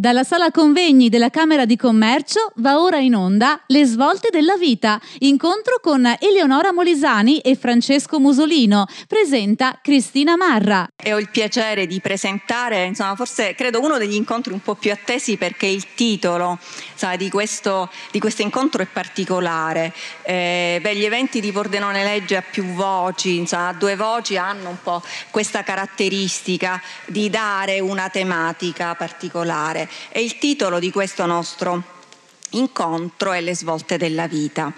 Dalla sala convegni della Camera di Commercio va ora in onda Le svolte della vita, incontro con Eleonora Molisani e Francesco Musolino, presenta Cristina Marra. E ho il piacere di presentare, insomma, forse credo uno degli incontri un po' più attesi perché il titolo insomma, di, questo, di, questo, incontro è particolare. Eh, beh, gli eventi di Pordenone Legge a più voci, insomma, a due voci hanno un po' questa caratteristica di dare una tematica particolare e il titolo di questo nostro incontro è Le svolte della vita.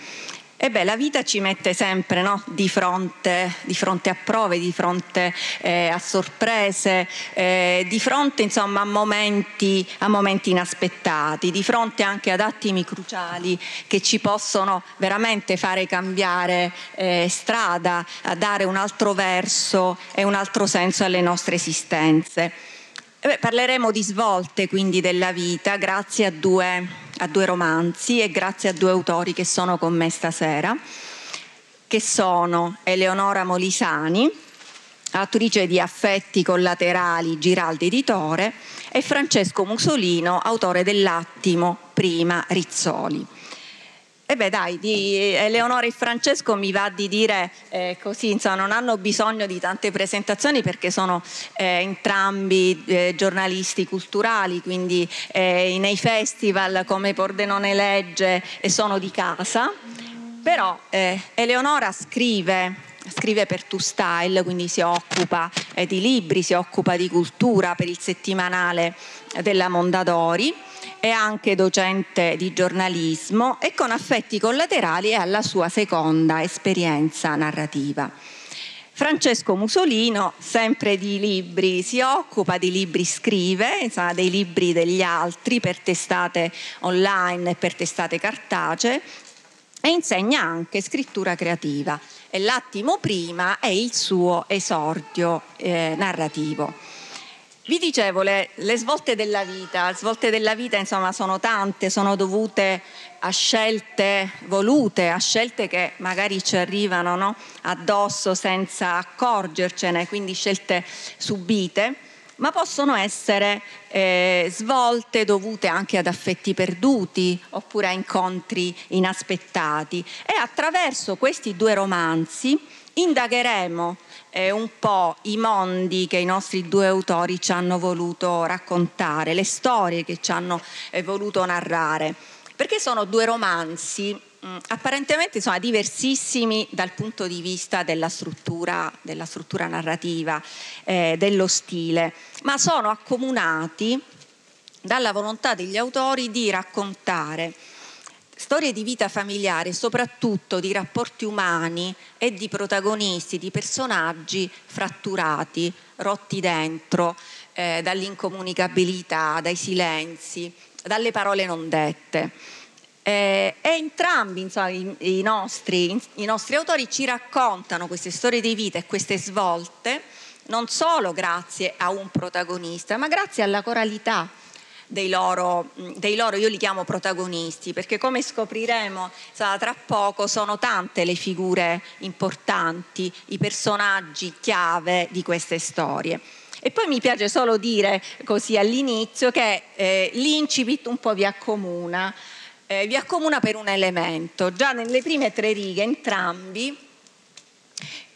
E beh, la vita ci mette sempre no? di, fronte, di, fronte, a prove, di fronte eh, a sorprese, eh, di fronte insomma, a, momenti, a, momenti, inaspettati, di fronte anche ad attimi cruciali che ci possono veramente fare cambiare eh, strada, a dare un altro verso e un altro senso alle nostre esistenze. Beh, parleremo di svolte quindi della vita grazie a due, a due romanzi e grazie a due autori che sono con me stasera, che sono Eleonora Molisani, autrice di Affetti collaterali Giraldi Editore, e Francesco Musolino, autore dell'Attimo prima Rizzoli. E beh dai, di Eleonora e Francesco mi va di dire eh, così, insomma, non hanno bisogno di tante presentazioni perché sono eh, entrambi eh, giornalisti culturali, quindi eh, nei festival come Pordenone Legge e sono di casa, però eh, Eleonora scrive scrive per Tu Style, quindi si occupa eh, di libri, si occupa di cultura per il settimanale della Mondadori è anche docente di giornalismo e con affetti collaterali è alla sua seconda esperienza narrativa. Francesco Musolino, sempre di libri, si occupa di libri, scrive, insomma, dei libri degli altri per testate online e per testate cartacee e insegna anche scrittura creativa. E l'attimo prima è il suo esordio eh, narrativo. Vi dicevo, le, le, svolte della vita, svolte della vita insomma sono tante, sono dovute a scelte volute, a scelte che magari ci arrivano no? addosso senza accorgercene, quindi scelte subite, ma possono essere eh, svolte dovute anche ad affetti perduti oppure a incontri inaspettati. E attraverso questi due romanzi indagheremo eh, un po' i mondi che i nostri due autori ci hanno voluto raccontare, le storie che ci hanno eh, voluto narrare, perché sono due romanzi mh, mm, apparentemente insomma, diversissimi dal punto di vista della struttura, della struttura narrativa, eh, dello stile, ma sono accomunati dalla volontà degli autori di raccontare storie di vita familiare, soprattutto di rapporti umani e di protagonisti, di personaggi fratturati, rotti dentro eh, dall'incomunicabilità, dai silenzi, dalle parole non dette. Eh, e entrambi insomma, i, i, nostri, i nostri autori ci raccontano queste storie di vita e queste svolte non solo grazie a un protagonista, ma grazie alla coralità dei loro, dei loro, io li chiamo protagonisti, perché come scopriremo tra poco sono tante le figure importanti, i personaggi chiave di queste storie. E poi mi piace solo dire così all'inizio che eh, l'incipit un po' vi accomuna, eh, vi accomuna per un elemento. Già nelle prime tre righe entrambi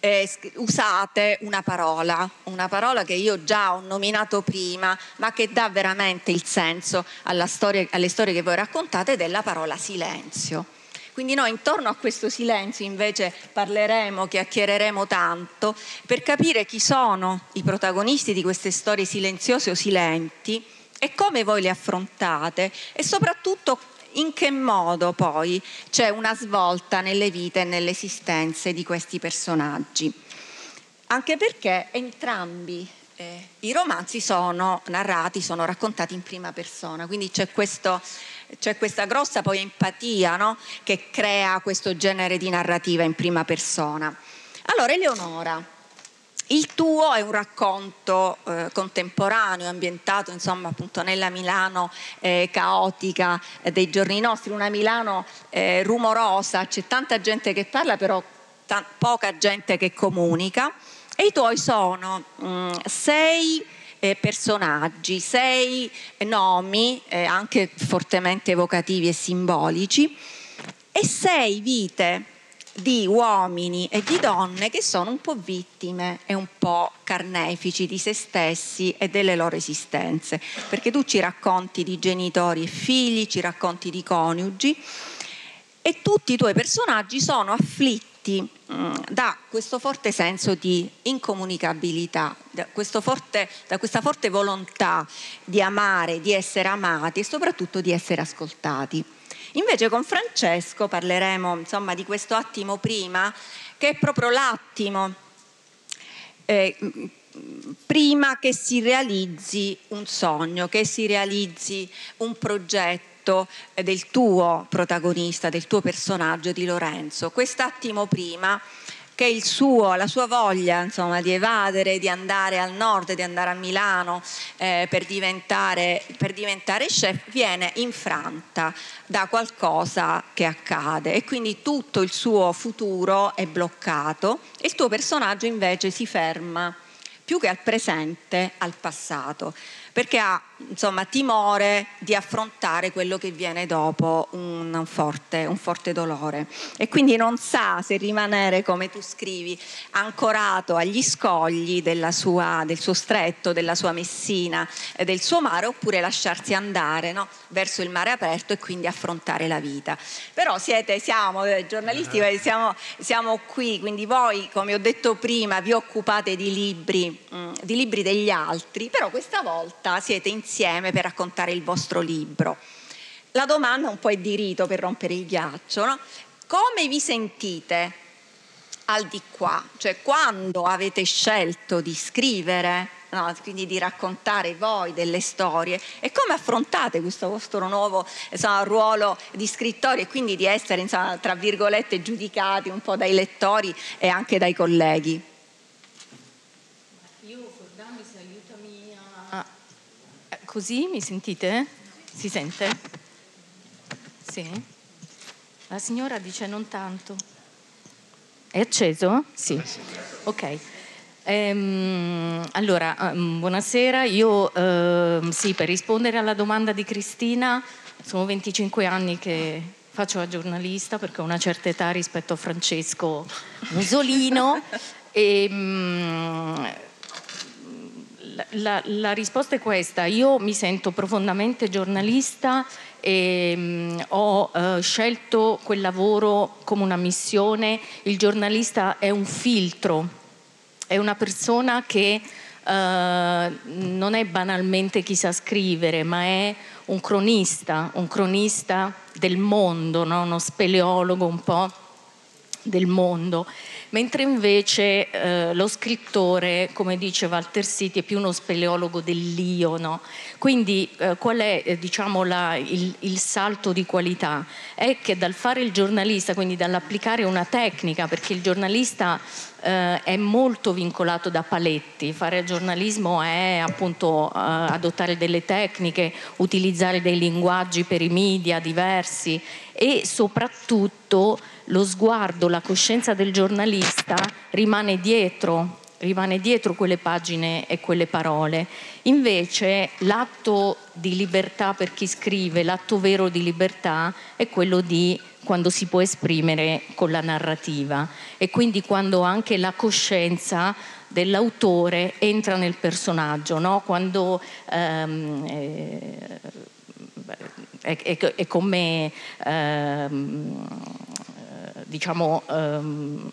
eh, usate una parola, una parola che io già ho nominato prima, ma che dà veramente il senso storia, alle storie che voi raccontate, ed è la parola silenzio. Quindi noi intorno a questo silenzio invece parleremo, chiacchiereremo tanto per capire chi sono i protagonisti di queste storie silenziose o silenti e come voi le affrontate e soprattutto in che modo poi c'è una svolta nelle vite e nelle esistenze di questi personaggi. Anche perché entrambi eh, i romanzi sono narrati, sono raccontati in prima persona, quindi c'è, questo, c'è questa grossa poi empatia no? che crea questo genere di narrativa in prima persona. Allora, Eleonora, il tuo è un racconto eh, contemporaneo, ambientato insomma appunto nella Milano eh, caotica eh, dei giorni nostri, una Milano eh, rumorosa, c'è tanta gente che parla però ta- poca gente che comunica. E i tuoi sono mh, mm, sei eh, personaggi, sei nomi eh, anche fortemente evocativi e simbolici e sei vite di uomini e di donne che sono un po' vittime e un po' carnefici di se stessi e delle loro esistenze, perché tu ci racconti di genitori e figli, ci racconti di coniugi e tutti i tuoi personaggi sono afflitti mm, da questo forte senso di incomunicabilità, da, forte, da questa forte volontà di amare, di essere amati e soprattutto di essere ascoltati. Invece con Francesco parleremo insomma, di questo attimo prima, che è proprio l'attimo eh, prima che si realizzi un sogno, che si realizzi un progetto del tuo protagonista, del tuo personaggio di Lorenzo. Quest'attimo prima che suo, la sua voglia insomma, di evadere, di andare al nord, di andare a Milano eh, per, diventare, per diventare chef, viene infranta da qualcosa che accade. E quindi tutto il suo futuro è bloccato e il tuo personaggio invece si ferma più che al presente, al passato perché ha insomma, timore di affrontare quello che viene dopo un forte, un forte dolore e quindi non sa se rimanere, come tu scrivi, ancorato agli scogli sua, del suo stretto, della sua messina, e del suo mare oppure lasciarsi andare no? verso il mare aperto e quindi affrontare la vita. Però siete, siamo eh, giornalisti, uh-huh. siamo, siamo, qui, quindi voi, come ho detto prima, vi occupate di libri, mm, di libri degli altri, però questa volta volta siete insieme per raccontare il vostro libro. La domanda un po' è di rito per rompere il ghiaccio, no? Come vi sentite al di qua? Cioè quando avete scelto di scrivere, no? quindi di raccontare voi delle storie e come affrontate questo vostro nuovo insomma, ruolo di scrittori e quindi di essere, insomma, tra virgolette, giudicati un po' dai lettori e anche dai colleghi? Così mi sentite? Si sente? Sì. La signora dice non tanto. È acceso? Sì. Ok. Ehm, allora, um, buonasera. Io, uh, sì, per rispondere alla domanda di Cristina, sono 25 anni che faccio la giornalista perché ho una certa età rispetto a Francesco Musolino. e, um, la, la, risposta è questa. Io mi sento profondamente giornalista e mh, mm, ho uh, scelto quel lavoro come una missione. Il giornalista è un filtro, è una persona che uh, non è banalmente chi sa scrivere, ma è un cronista, un cronista del mondo, no? uno speleologo un po' del mondo mentre invece eh, lo scrittore, come dice Walter City, è più uno speleologo dell'io. No? Quindi eh, qual è eh, diciamo, la, il, il, salto di qualità? È che dal fare il giornalista, quindi dall'applicare una tecnica, perché il giornalista eh, è molto vincolato da paletti, fare giornalismo è appunto eh, adottare delle tecniche, utilizzare dei linguaggi per i media diversi e soprattutto lo sguardo, la coscienza del giornalista rimane dietro, rimane dietro quelle pagine e quelle parole. Invece l'atto di libertà per chi scrive, l'atto vero di libertà è quello di quando si può esprimere con la narrativa e quindi quando anche la coscienza dell'autore entra nel personaggio, no? quando ehm, eh, è, è, è, come ehm, diciamo, ehm,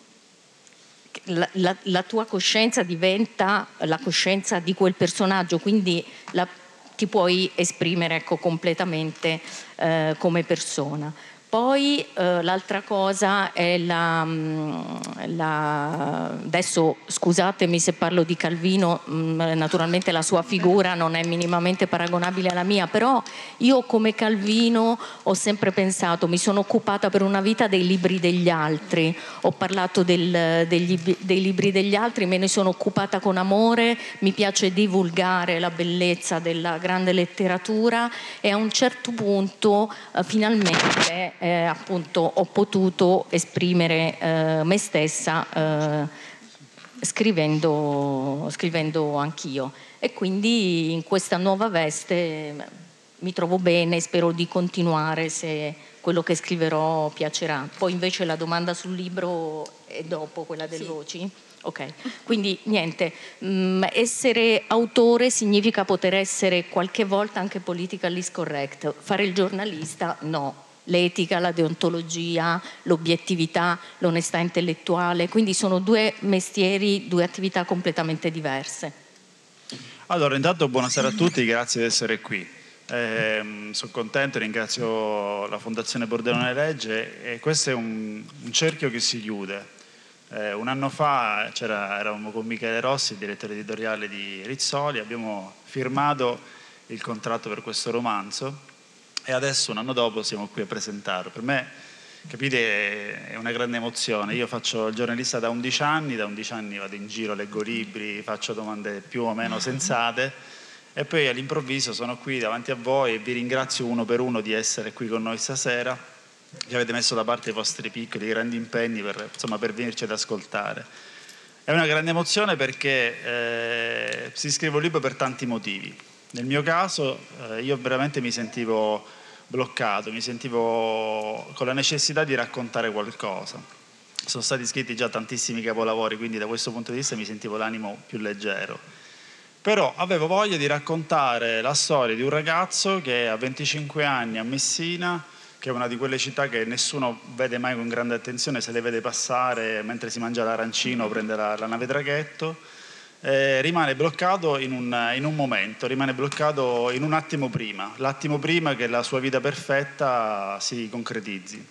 la, la, la, tua coscienza diventa la coscienza di quel personaggio, quindi la, ti puoi esprimere ecco, completamente eh, come persona. Poi eh, l'altra cosa è la, mm, la, Adesso scusatemi se parlo di Calvino, mm, naturalmente la sua figura non è minimamente paragonabile alla mia, però io come Calvino ho sempre pensato, mi sono occupata per una vita dei libri degli altri, ho parlato del, degli, dei libri degli altri, me ne sono occupata con amore, mi piace divulgare la bellezza della grande letteratura e a un certo punto eh, finalmente eh, appunto ho potuto esprimere eh, me stessa eh, scrivendo, scrivendo anch'io. e quindi in questa nuova veste mi trovo bene, spero di continuare se quello che scriverò piacerà. Poi invece la domanda sul libro è dopo quella delle sì. voci. Ok, quindi niente, mh, mm, essere autore significa poter essere qualche volta anche politically correct, fare il giornalista no, l'etica, la deontologia, l'obiettività, l'onestà intellettuale, quindi sono due mestieri, due attività completamente diverse. Allora, intanto buonasera a tutti, grazie di essere qui. Eh, sono contento, ringrazio la Fondazione Bordelone Legge e questo è un, un cerchio che si chiude. Eh, un anno fa eravamo con Michele Rossi, direttore editoriale di Rizzoli, abbiamo firmato il contratto per questo romanzo e adesso un anno dopo siamo qui a presentarlo. Per me, capite, è una grande emozione. Io faccio il giornalista da 11 anni, da 11 anni vado in giro, leggo libri, faccio domande più o meno sensate e poi all'improvviso sono qui davanti a voi e vi ringrazio uno per uno di essere qui con noi stasera che avete messo da parte i vostri piccoli, grandi impegni per, insomma, per venirci ad ascoltare. È una grande emozione perché eh, si scrive un libro per tanti motivi. Nel mio caso eh, io veramente mi sentivo bloccato, mi sentivo con la necessità di raccontare qualcosa. Sono stati scritti già tantissimi capolavori, quindi da questo punto di vista mi sentivo l'animo più leggero. Però avevo voglia di raccontare la storia di un ragazzo che a 25 anni a Messina che è una di quelle città che nessuno vede mai con grande attenzione, se le vede passare mentre si mangia l'arancino o prende la, la nave traghetto, eh, rimane bloccato in un, in un, momento, rimane bloccato in un attimo prima, l'attimo prima che la sua vita perfetta si concretizzi.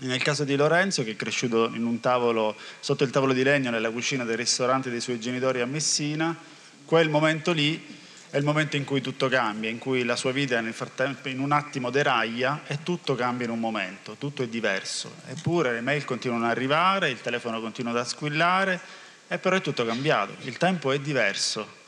Nel caso di Lorenzo, che è cresciuto tavolo, sotto il tavolo di legno nella cucina del ristorante dei suoi genitori a Messina, quel momento lì è il momento in cui tutto cambia, in cui la sua vita nel frattempo in un attimo deraglia e tutto cambia in un momento, tutto è diverso. Eppure le mail continuano ad arrivare, il telefono continua ad squillare, e però è tutto cambiato, il tempo è diverso.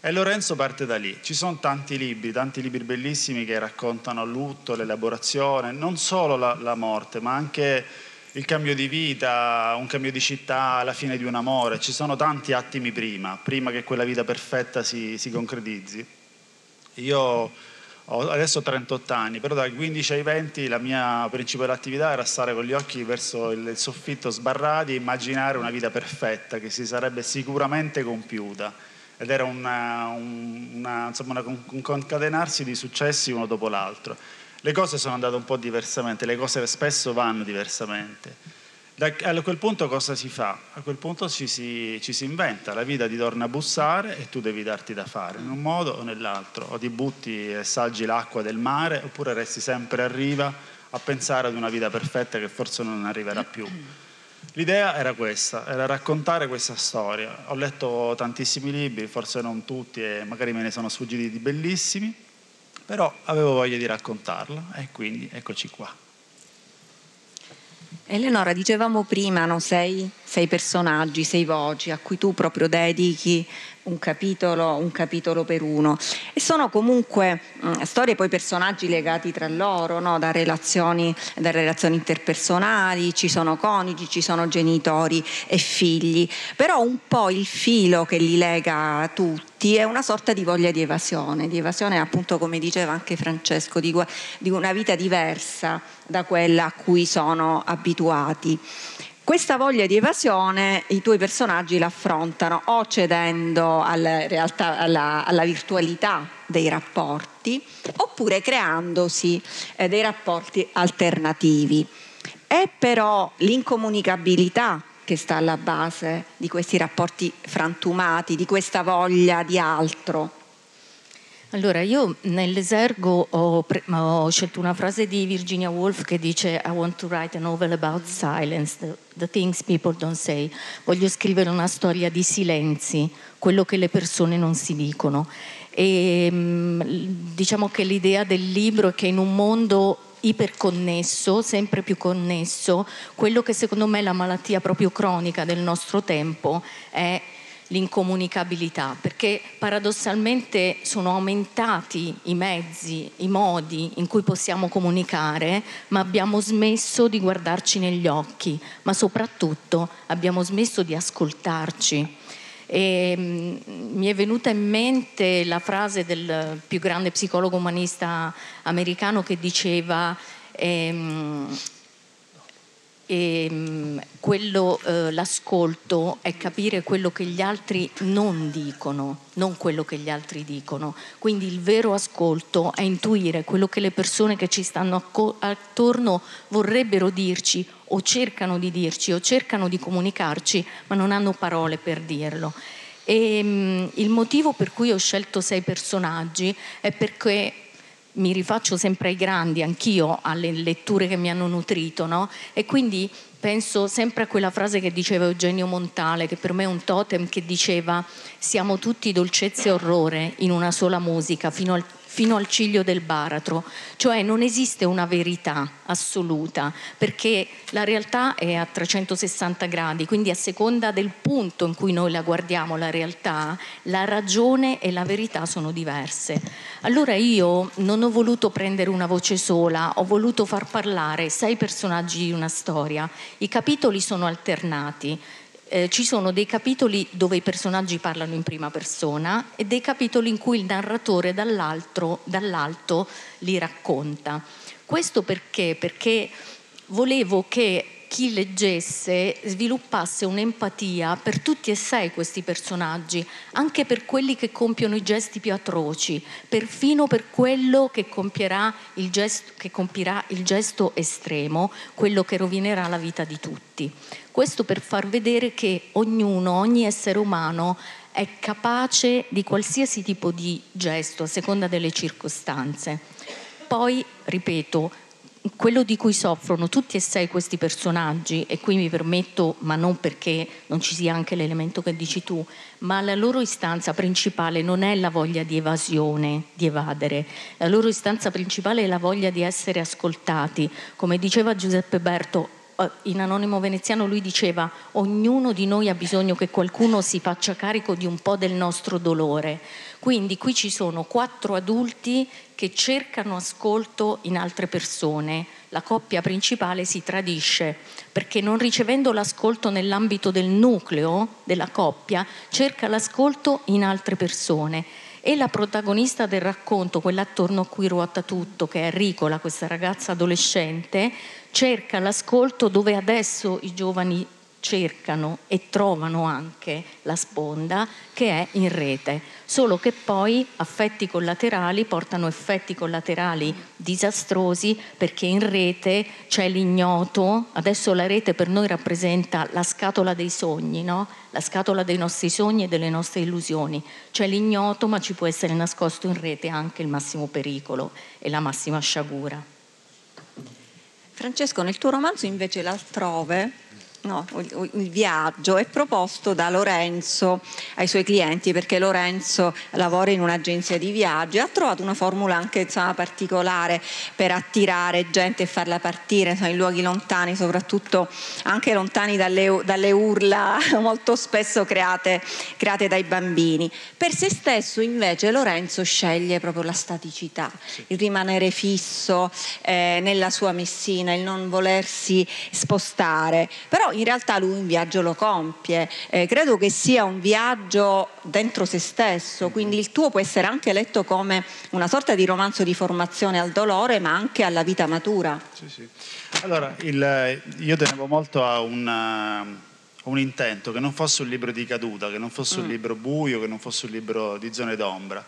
E Lorenzo parte da lì. Ci sono tanti libri, tanti libri bellissimi che raccontano il lutto, l'elaborazione, non solo la, la morte, ma anche il cambio di vita, un cambio di città, la fine di un amore, ci sono tanti attimi prima, prima che quella vita perfetta si, si concretizzi. Io ho adesso 38 anni, però dai 15 ai 20 la mia principale attività era stare con gli occhi verso il soffitto sbarrati e immaginare una vita perfetta che si sarebbe sicuramente compiuta. Ed era una, una, insomma, un concatenarsi di successi uno dopo l'altro le cose sono andate un po' diversamente, le cose spesso vanno diversamente. Da, a quel punto cosa si fa? A quel punto ci si, ci si, inventa, la vita ti torna a bussare e tu devi darti da fare, in un modo o nell'altro, o ti butti e assaggi l'acqua del mare, oppure resti sempre a riva a pensare ad una vita perfetta che forse non arriverà più. L'idea era questa, era raccontare questa storia. Ho letto tantissimi libri, forse non tutti, e magari me ne sono sfuggiti di bellissimi, però avevo voglia di raccontarla e quindi eccoci qua. Eleonora, dicevamo prima, no, sei, sei, personaggi, sei voci a cui tu proprio dedichi un capitolo, un capitolo per uno. E sono comunque mh, mm, storie, poi personaggi legati tra loro, no, da, relazioni, da relazioni interpersonali, ci sono coniugi, ci sono genitori e figli. Però un po' il filo che li lega tutti è una sorta di voglia di evasione, di evasione appunto come diceva anche Francesco, di una vita diversa da quella a cui sono abituati. Questa voglia di evasione i tuoi personaggi l'affrontano o cedendo alla, realtà, alla, alla virtualità dei rapporti oppure creandosi eh, dei rapporti alternativi. È però l'incomunicabilità che sta alla base di questi rapporti frantumati, di questa voglia di altro allora, io nell'esergo ho, ho, scelto una frase di Virginia Woolf che dice I want to write a novel about silence, the, the things people don't say. Voglio scrivere una storia di silenzi, quello che le persone non si dicono. E mm, diciamo che l'idea del libro è che in un mondo iperconnesso, sempre più connesso, quello che secondo me è la malattia proprio cronica del nostro tempo è l'incomunicabilità, perché paradossalmente sono aumentati i mezzi, i modi in cui possiamo comunicare, ma abbiamo smesso di guardarci negli occhi, ma soprattutto abbiamo smesso di ascoltarci. E, mm, mi è venuta in mente la frase del più grande psicologo umanista americano che diceva ehm, e ehm, quello, eh, l'ascolto è capire quello che gli altri non dicono, non quello che gli altri dicono. Quindi il vero ascolto è intuire quello che le persone che ci stanno attorno vorrebbero dirci o cercano di dirci o cercano di comunicarci, ma non hanno parole per dirlo. E, mh, mm, il motivo per cui ho scelto sei personaggi è perché mi rifaccio sempre ai grandi, anch'io alle letture che mi hanno nutrito, no? E quindi penso sempre a quella frase che diceva Eugenio Montale, che per me è un totem, che diceva siamo tutti dolcezza e orrore in una sola musica, fino al fino al ciglio del baratro, cioè non esiste una verità assoluta, perché la realtà è a 360 gradi, quindi a seconda del punto in cui noi la guardiamo la realtà, la ragione e la verità sono diverse. Allora io non ho voluto prendere una voce sola, ho voluto far parlare sei personaggi di una storia. I capitoli sono alternati eh, ci sono dei capitoli dove i personaggi parlano in prima persona e dei capitoli in cui il narratore dall'alto li racconta. Questo perché? Perché volevo che chi leggesse sviluppasse un'empatia per tutti e sei questi personaggi, anche per quelli che compiono i gesti più atroci, perfino per quello che il gesto, compirà il gesto estremo, quello che rovinerà la vita di tutti. Questo per far vedere che ognuno, ogni essere umano è capace di qualsiasi tipo di gesto a seconda delle circostanze. Poi, ripeto, quello di cui soffrono tutti e sei questi personaggi, e qui mi permetto, ma non perché non ci sia anche l'elemento che dici tu, ma la loro istanza principale non è la voglia di evasione, di evadere, la loro istanza principale è la voglia di essere ascoltati. Come diceva Giuseppe Berto, in Anonimo Veneziano lui diceva ognuno di noi ha bisogno che qualcuno si faccia carico di un po' del nostro dolore. Quindi qui ci sono quattro adulti che cercano ascolto in altre persone. La coppia principale si tradisce perché non ricevendo l'ascolto nell'ambito del nucleo della coppia, cerca l'ascolto in altre persone. E la protagonista del racconto, quella attorno a cui ruota tutto, che è Ricola, questa ragazza adolescente, cerca l'ascolto dove adesso i giovani cercano e trovano anche la sponda che è in rete, solo che poi affetti collaterali portano effetti collaterali disastrosi perché in rete c'è l'ignoto, adesso la rete per noi rappresenta la scatola dei sogni, no? la scatola dei nostri sogni e delle nostre illusioni, c'è l'ignoto ma ci può essere nascosto in rete anche il massimo pericolo e la massima sciagura. Francesco, nel tuo romanzo invece l'altrove No, il viaggio è proposto da Lorenzo ai suoi clienti perché Lorenzo lavora in un'agenzia di viaggi e ha trovato una formula anche insomma, particolare per attirare gente e farla partire insomma, in luoghi lontani, soprattutto anche lontani dalle, dalle urla molto spesso create, create, dai bambini. Per se stesso invece Lorenzo sceglie proprio la staticità, il rimanere fisso eh, nella sua messina, il non volersi spostare. Però in realtà lui un viaggio lo compie, eh, credo che sia un viaggio dentro se stesso, quindi il tuo può essere anche letto come una sorta di romanzo di formazione al dolore, ma anche alla vita matura. Sì, sì. Allora, il, io tenevo molto a un un intento, che non fosse un libro di caduta, che non fosse mm. un libro buio, che non fosse un libro di zone d'ombra.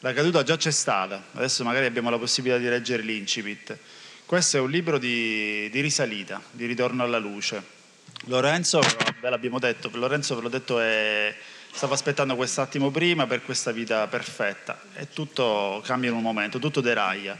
La caduta già c'è stata, adesso magari abbiamo la possibilità di leggere l'incipit. Questo è un libro di, di risalita, di ritorno alla luce. Lorenzo, ve l'abbiamo detto, Lorenzo ve l'ho detto è, stava aspettando quest'attimo prima per questa vita perfetta e tutto cambia in un momento, tutto deraglia.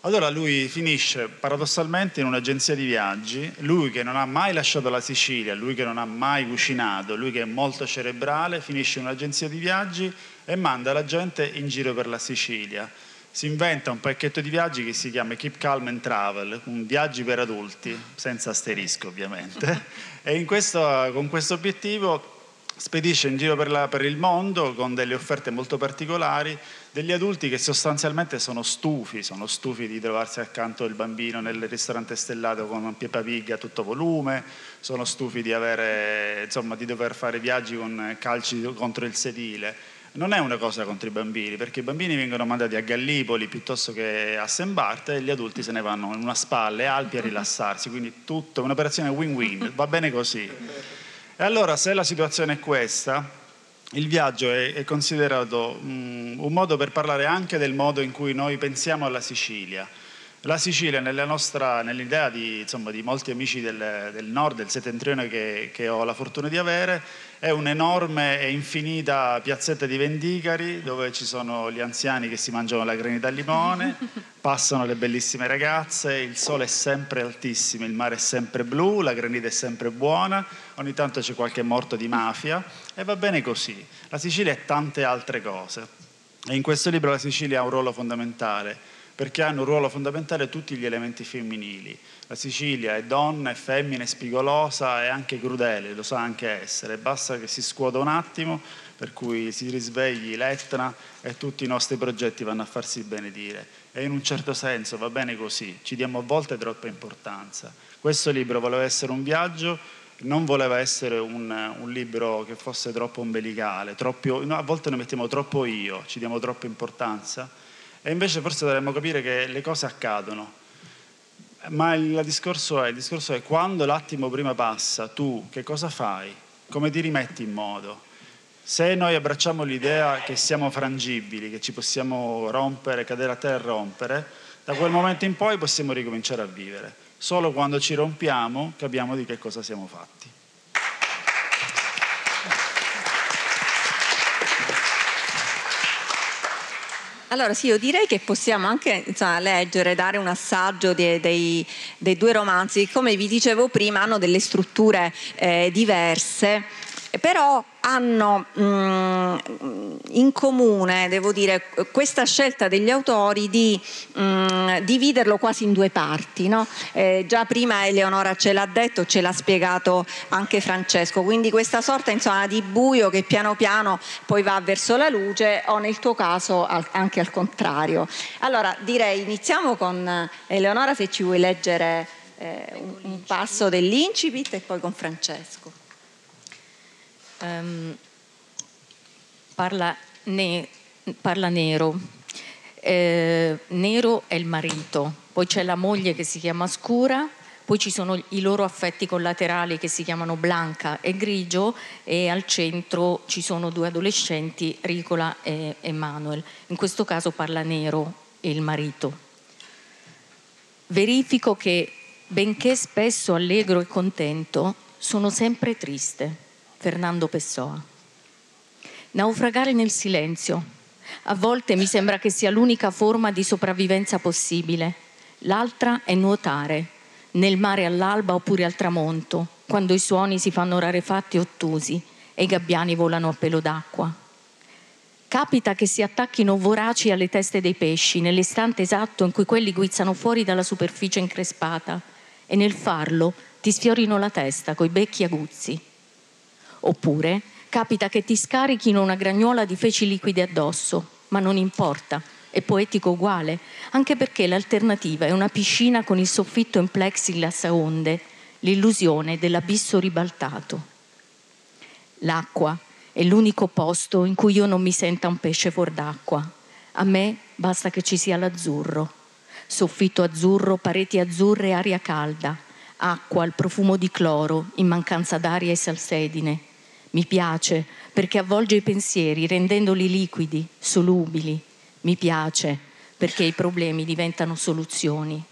Allora lui finisce paradossalmente in un'agenzia di viaggi, lui che non ha mai lasciato la Sicilia, lui che non ha mai cucinato, lui che è molto cerebrale, finisce in un'agenzia di viaggi e manda la gente in giro per la Sicilia si inventa un pacchetto di viaggi che si chiama Keep Calm and Travel, un viaggi per adulti, senza asterisco ovviamente, e questo, con questo obiettivo spedisce in giro per, la, per, il mondo con delle offerte molto particolari degli adulti che sostanzialmente sono stufi, sono stufi di trovarsi accanto al bambino nel ristorante stellato con un Pig a tutto volume, sono stufi di, avere, insomma, di dover fare viaggi con calci contro il sedile. Non è una cosa contro i bambini, perché i bambini vengono mandati a Gallipoli piuttosto che a St. Bart e gli adulti se ne vanno in una spalla Alpi a rilassarsi, quindi tutto un'operazione win-win, va bene così. E allora se la situazione è questa, il viaggio è, è considerato um, un modo per parlare anche del modo in cui noi pensiamo alla Sicilia. La Sicilia, nostra, nell'idea di, insomma, di, molti amici del, del, nord, del settentrione che, che, ho la fortuna di avere, è un'enorme e infinita piazzetta di vendicari dove ci sono gli anziani che si mangiano la granita al limone, passano le bellissime ragazze, il sole è sempre altissimo, il mare è sempre blu, la granita è sempre buona, ogni tanto c'è qualche morto di mafia e va bene così. La Sicilia è tante altre cose e in questo libro la Sicilia ha un ruolo fondamentale perché hanno un ruolo fondamentale tutti gli elementi femminili. La Sicilia è donna, è femmina, è spigolosa e anche crudele, lo sa anche essere, basta che si scuoda un attimo, per cui si risvegli l'Etna e tutti i nostri progetti vanno a farsi benedire. E in un certo senso va bene così, ci diamo a volte troppa importanza. Questo libro voleva essere un viaggio non voleva essere un, un, libro che fosse troppo ombelicale, troppo, no, a volte noi mettiamo troppo io, ci diamo troppa importanza e invece forse dovremmo capire che le cose accadono. Ma il discorso è, il discorso è quando l'attimo prima passa, tu che cosa fai? Come ti rimetti in modo? Se noi abbracciamo l'idea che siamo frangibili, che ci possiamo rompere, cadere a terra e rompere, da quel momento in poi possiamo ricominciare a vivere. Solo quando ci rompiamo capiamo di che cosa siamo fatti. Allora sì, io direi che possiamo anche insomma, leggere, dare un assaggio dei, dei, dei, due romanzi, come vi dicevo prima hanno delle strutture eh, diverse, però hanno mh, mm, in comune, devo dire, questa scelta degli autori di mh, mm, dividerlo quasi in due parti. No? Eh, già prima Eleonora ce l'ha detto, ce l'ha spiegato anche Francesco, quindi questa sorta insomma, di buio che piano piano poi va verso la luce o nel tuo caso al, anche al contrario. Allora direi iniziamo con Eleonora se ci vuoi leggere eh, un, un passo dell'incipit e poi con Francesco um, parla, ne, parla, nero. Eh, nero è il marito, poi c'è la moglie che si chiama scura, poi ci sono i loro affetti collaterali che si chiamano Blanca e Grigio e al centro ci sono due adolescenti, Ricola e Emanuel. In questo caso parla Nero il marito. Verifico che, benché spesso allegro e contento, sono sempre triste Fernando Pessoa. Naufragare nel silenzio. A volte mi sembra che sia l'unica forma di sopravvivenza possibile. L'altra è nuotare, nel mare all'alba oppure al tramonto, quando i suoni si fanno rarefatti e ottusi e i gabbiani volano a pelo d'acqua. Capita che si attacchino voraci alle teste dei pesci nell'istante esatto in cui quelli guizzano fuori dalla superficie increspata e nel farlo ti sfiorino la testa coi becchi aguzzi. Oppure capita che ti scarichino una gragnuola di feci liquide addosso, ma non importa, è poetico uguale, anche perché l'alternativa è una piscina con il soffitto in plexiglass a onde, l'illusione dell'abisso ribaltato. L'acqua è l'unico posto in cui io non mi senta un pesce fuor d'acqua. A me basta che ci sia l'azzurro. Soffitto azzurro, pareti azzurre aria calda acqua al profumo di cloro in mancanza d'aria e salsedine. Mi piace perché avvolge i pensieri rendendoli liquidi, solubili. Mi piace perché i problemi diventano soluzioni.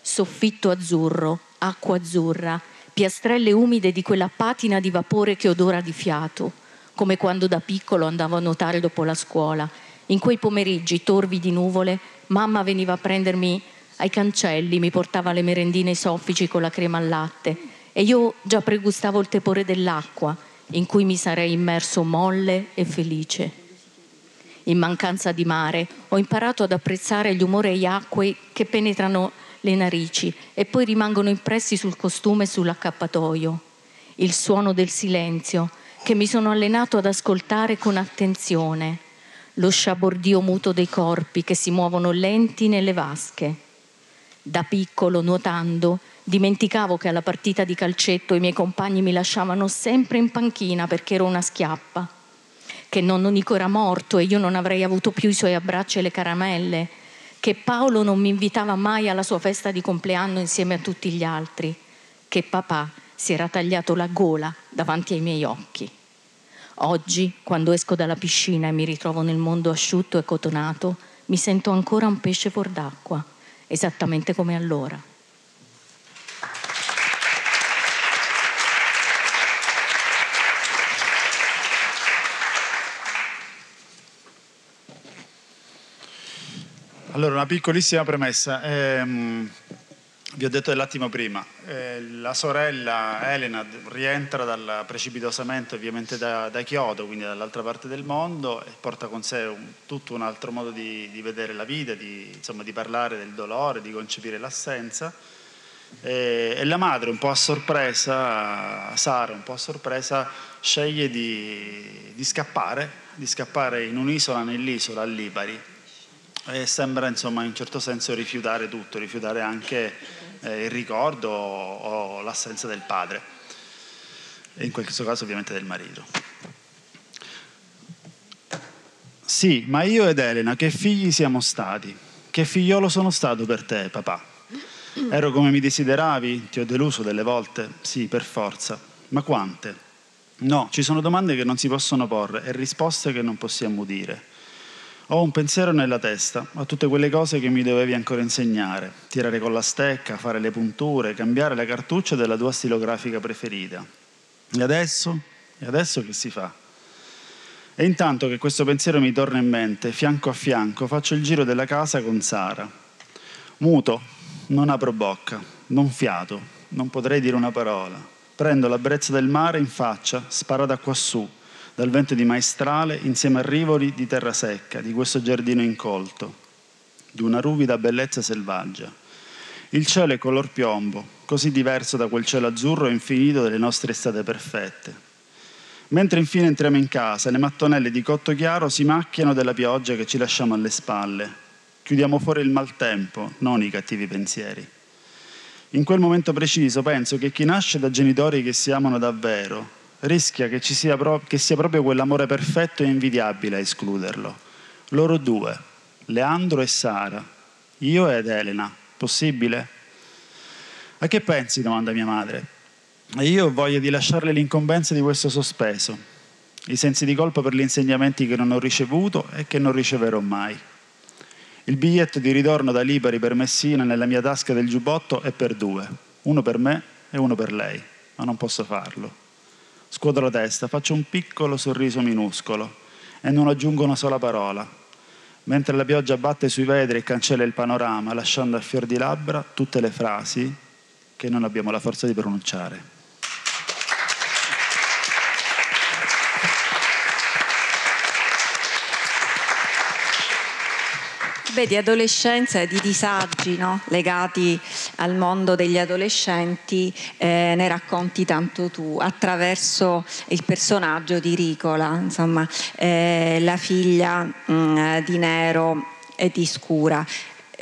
Soffitto azzurro, acqua azzurra, piastrelle umide di quella patina di vapore che odora di fiato, come quando da piccolo andavo a nuotare dopo la scuola. In quei pomeriggi torvi di nuvole, mamma veniva a prendermi ai cancelli, mi portava le merendine soffici con la crema al latte e io già pregustavo il tepore dell'acqua in cui mi sarei immerso molle e felice. In mancanza di mare ho imparato ad apprezzare gli umori acquei che penetrano le narici e poi rimangono impressi sul costume e sull'accappatoio. Il suono del silenzio che mi sono allenato ad ascoltare con attenzione lo sciabordio muto dei corpi che si muovono lenti nelle vasche. Da piccolo, nuotando, dimenticavo che alla partita di calcetto i miei compagni mi lasciavano sempre in panchina perché ero una schiappa, che nonno Nico era morto e io non avrei avuto più i suoi abbracci e le caramelle, che Paolo non mi invitava mai alla sua festa di compleanno insieme a tutti gli altri, che papà si era tagliato la gola davanti ai miei occhi. Oggi, quando esco dalla piscina e mi ritrovo nel mondo asciutto e cotonato, mi sento ancora un pesce fuor d'acqua, esattamente come allora. Allora, una piccolissima premessa. Ehm, vi ho detto dell'attimo prima, eh, la sorella Elena rientra dal, precipitosamente ovviamente da, da, Kyoto, quindi dall'altra parte del mondo, e porta con sé un, tutto un altro modo di, di vedere la vita, di, insomma, di, parlare del dolore, di concepire l'assenza. E, e, la madre, un po' a sorpresa, Sara, un po' a sorpresa, sceglie di, di scappare, di scappare in un'isola nell'isola, a Lipari, e sembra insomma in un certo senso rifiutare tutto, rifiutare anche eh, il ricordo o, o l'assenza del padre, e in questo caso ovviamente del marito. Sì, ma io ed Elena che figli siamo stati? Che figliolo sono stato per te, papà? Ero come mi desideravi? Ti ho deluso delle volte? Sì, per forza. Ma quante? No, ci sono domande che non si possono porre e risposte che non possiamo udire. Ho un pensiero nella testa a tutte quelle cose che mi dovevi ancora insegnare, tirare con la stecca, fare le punture, cambiare la cartuccia della tua stilografica preferita. E adesso? E adesso che si fa? E intanto che questo pensiero mi torna in mente, fianco a fianco, faccio il giro della casa con Sara. Muto, non apro bocca, non fiato, non potrei dire una parola. Prendo la brezza del mare in faccia, spara da quassù, dal vento di maestrale insieme a rivoli di terra secca, di questo giardino incolto, di una ruvida bellezza selvaggia. Il cielo è color piombo, così diverso da quel cielo azzurro e infinito delle nostre estate perfette. Mentre infine entriamo in casa, le mattonelle di cotto chiaro si macchiano della pioggia che ci lasciamo alle spalle. Chiudiamo fuori il maltempo, non i cattivi pensieri. In quel momento preciso penso che chi nasce da genitori che si amano davvero, rischia che, sia, pro- che sia proprio quell'amore perfetto e invidiabile a escluderlo. Loro due, Leandro e Sara, io ed Elena, possibile? A che pensi? domanda mia madre. E io ho voglia di lasciarle l'incombenza di questo sospeso, i sensi di colpa per gli insegnamenti che non ho ricevuto e che non riceverò mai. Il biglietto di ritorno da Liberi per Messina nella mia tasca del giubbotto è per due, uno per me e uno per lei, ma non posso farlo. Scuoto la testa, faccio un piccolo sorriso minuscolo e non aggiungo una sola parola, mentre la pioggia batte sui vetri e cancella il panorama, lasciando a fior di labbra tutte le frasi che non abbiamo la forza di pronunciare. Beh, di adolescenza e di disagi no? legati al mondo degli adolescenti eh, ne racconti tanto tu attraverso il personaggio di Ricola, insomma, eh, la figlia mh, mm, di Nero e di Scura.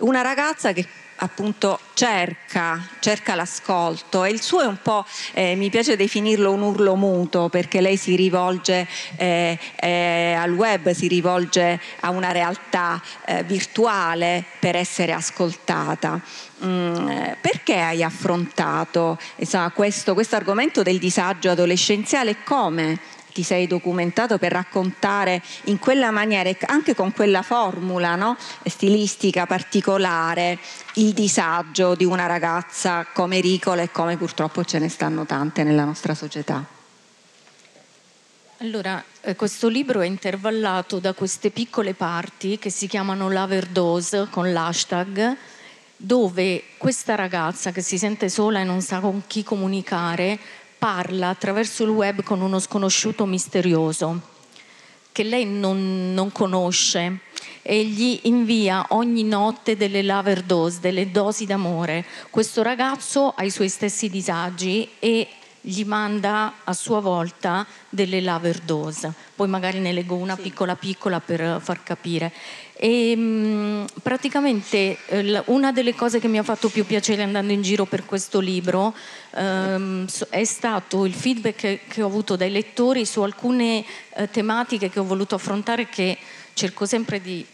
Una ragazza che appunto cerca, cerca l'ascolto e il suo è un po', eh, mi piace definirlo un urlo muto perché lei si rivolge eh, eh, al web, si rivolge a una realtà eh, virtuale per essere ascoltata. Mm, perché hai affrontato insomma, questo, questo argomento del disagio adolescenziale e come? Ti sei documentato per raccontare in quella maniera, anche con quella formula no? stilistica particolare, il disagio di una ragazza come Ricola e come purtroppo ce ne stanno tante nella nostra società. Allora, eh, questo libro è intervallato da queste piccole parti che si chiamano l'overdose con l'hashtag, dove questa ragazza che si sente sola e non sa con chi comunicare parla attraverso il web con uno sconosciuto misterioso che lei non, non conosce e gli invia ogni notte delle lover dose, delle dosi d'amore. Questo ragazzo ha i suoi stessi disagi e gli manda a sua volta delle laver dose. Poi magari ne leggo una sì. piccola piccola per far capire. E, mh, mm, praticamente eh, una delle cose che mi ha fatto più piacere andando in giro per questo libro ehm, è stato il feedback che, che, ho avuto dai lettori su alcune eh, tematiche che ho voluto affrontare che cerco sempre di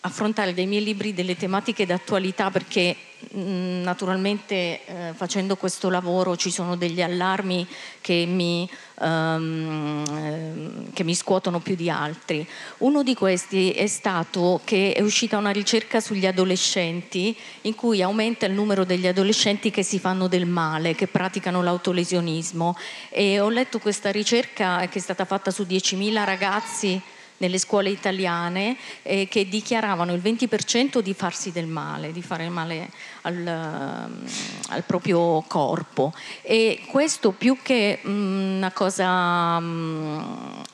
affrontare dei miei libri delle tematiche d'attualità perché mh, naturalmente eh, facendo questo lavoro ci sono degli allarmi che mi, um, che mi, scuotono più di altri. Uno di questi è stato che è uscita una ricerca sugli adolescenti in cui aumenta il numero degli adolescenti che si fanno del male, che praticano l'autolesionismo e ho letto questa ricerca che è stata fatta su 10.000 ragazzi nelle scuole italiane eh, che dichiaravano il 20% di farsi del male, di fare male al, mm, al proprio corpo. E questo più che mm, una cosa, mm,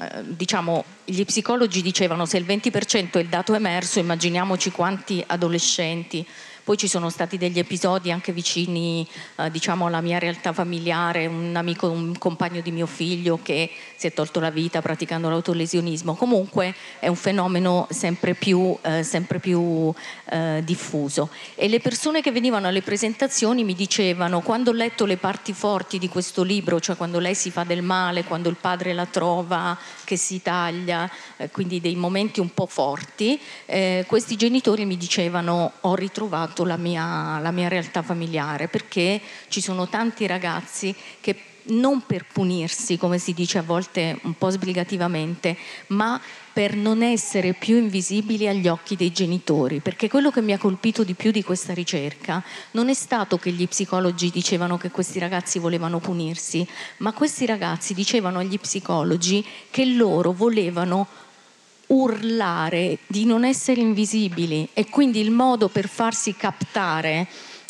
eh, diciamo, gli psicologi dicevano se il 20% è il dato emerso, immaginiamoci quanti adolescenti poi ci sono stati degli episodi anche vicini eh, diciamo alla mia realtà familiare, un amico, un compagno di mio figlio che si è tolto la vita praticando l'autolesionismo. Comunque è un fenomeno sempre più, eh, sempre più eh, diffuso. E le persone che venivano alle presentazioni mi dicevano, quando ho letto le parti forti di questo libro, cioè quando lei si fa del male, quando il padre la trova, che si taglia, eh, quindi dei momenti un po' forti, eh, questi genitori mi dicevano ho ritrovato la mia, la mia realtà familiare, perché ci sono tanti ragazzi che non per punirsi, come si dice a volte un po' sbrigativamente, ma per non essere più invisibili agli occhi dei genitori, perché quello che mi ha colpito di più di questa ricerca non è stato che gli psicologi dicevano che questi ragazzi volevano punirsi, ma questi ragazzi dicevano agli psicologi che loro volevano urlare di non essere invisibili e quindi il modo per farsi captare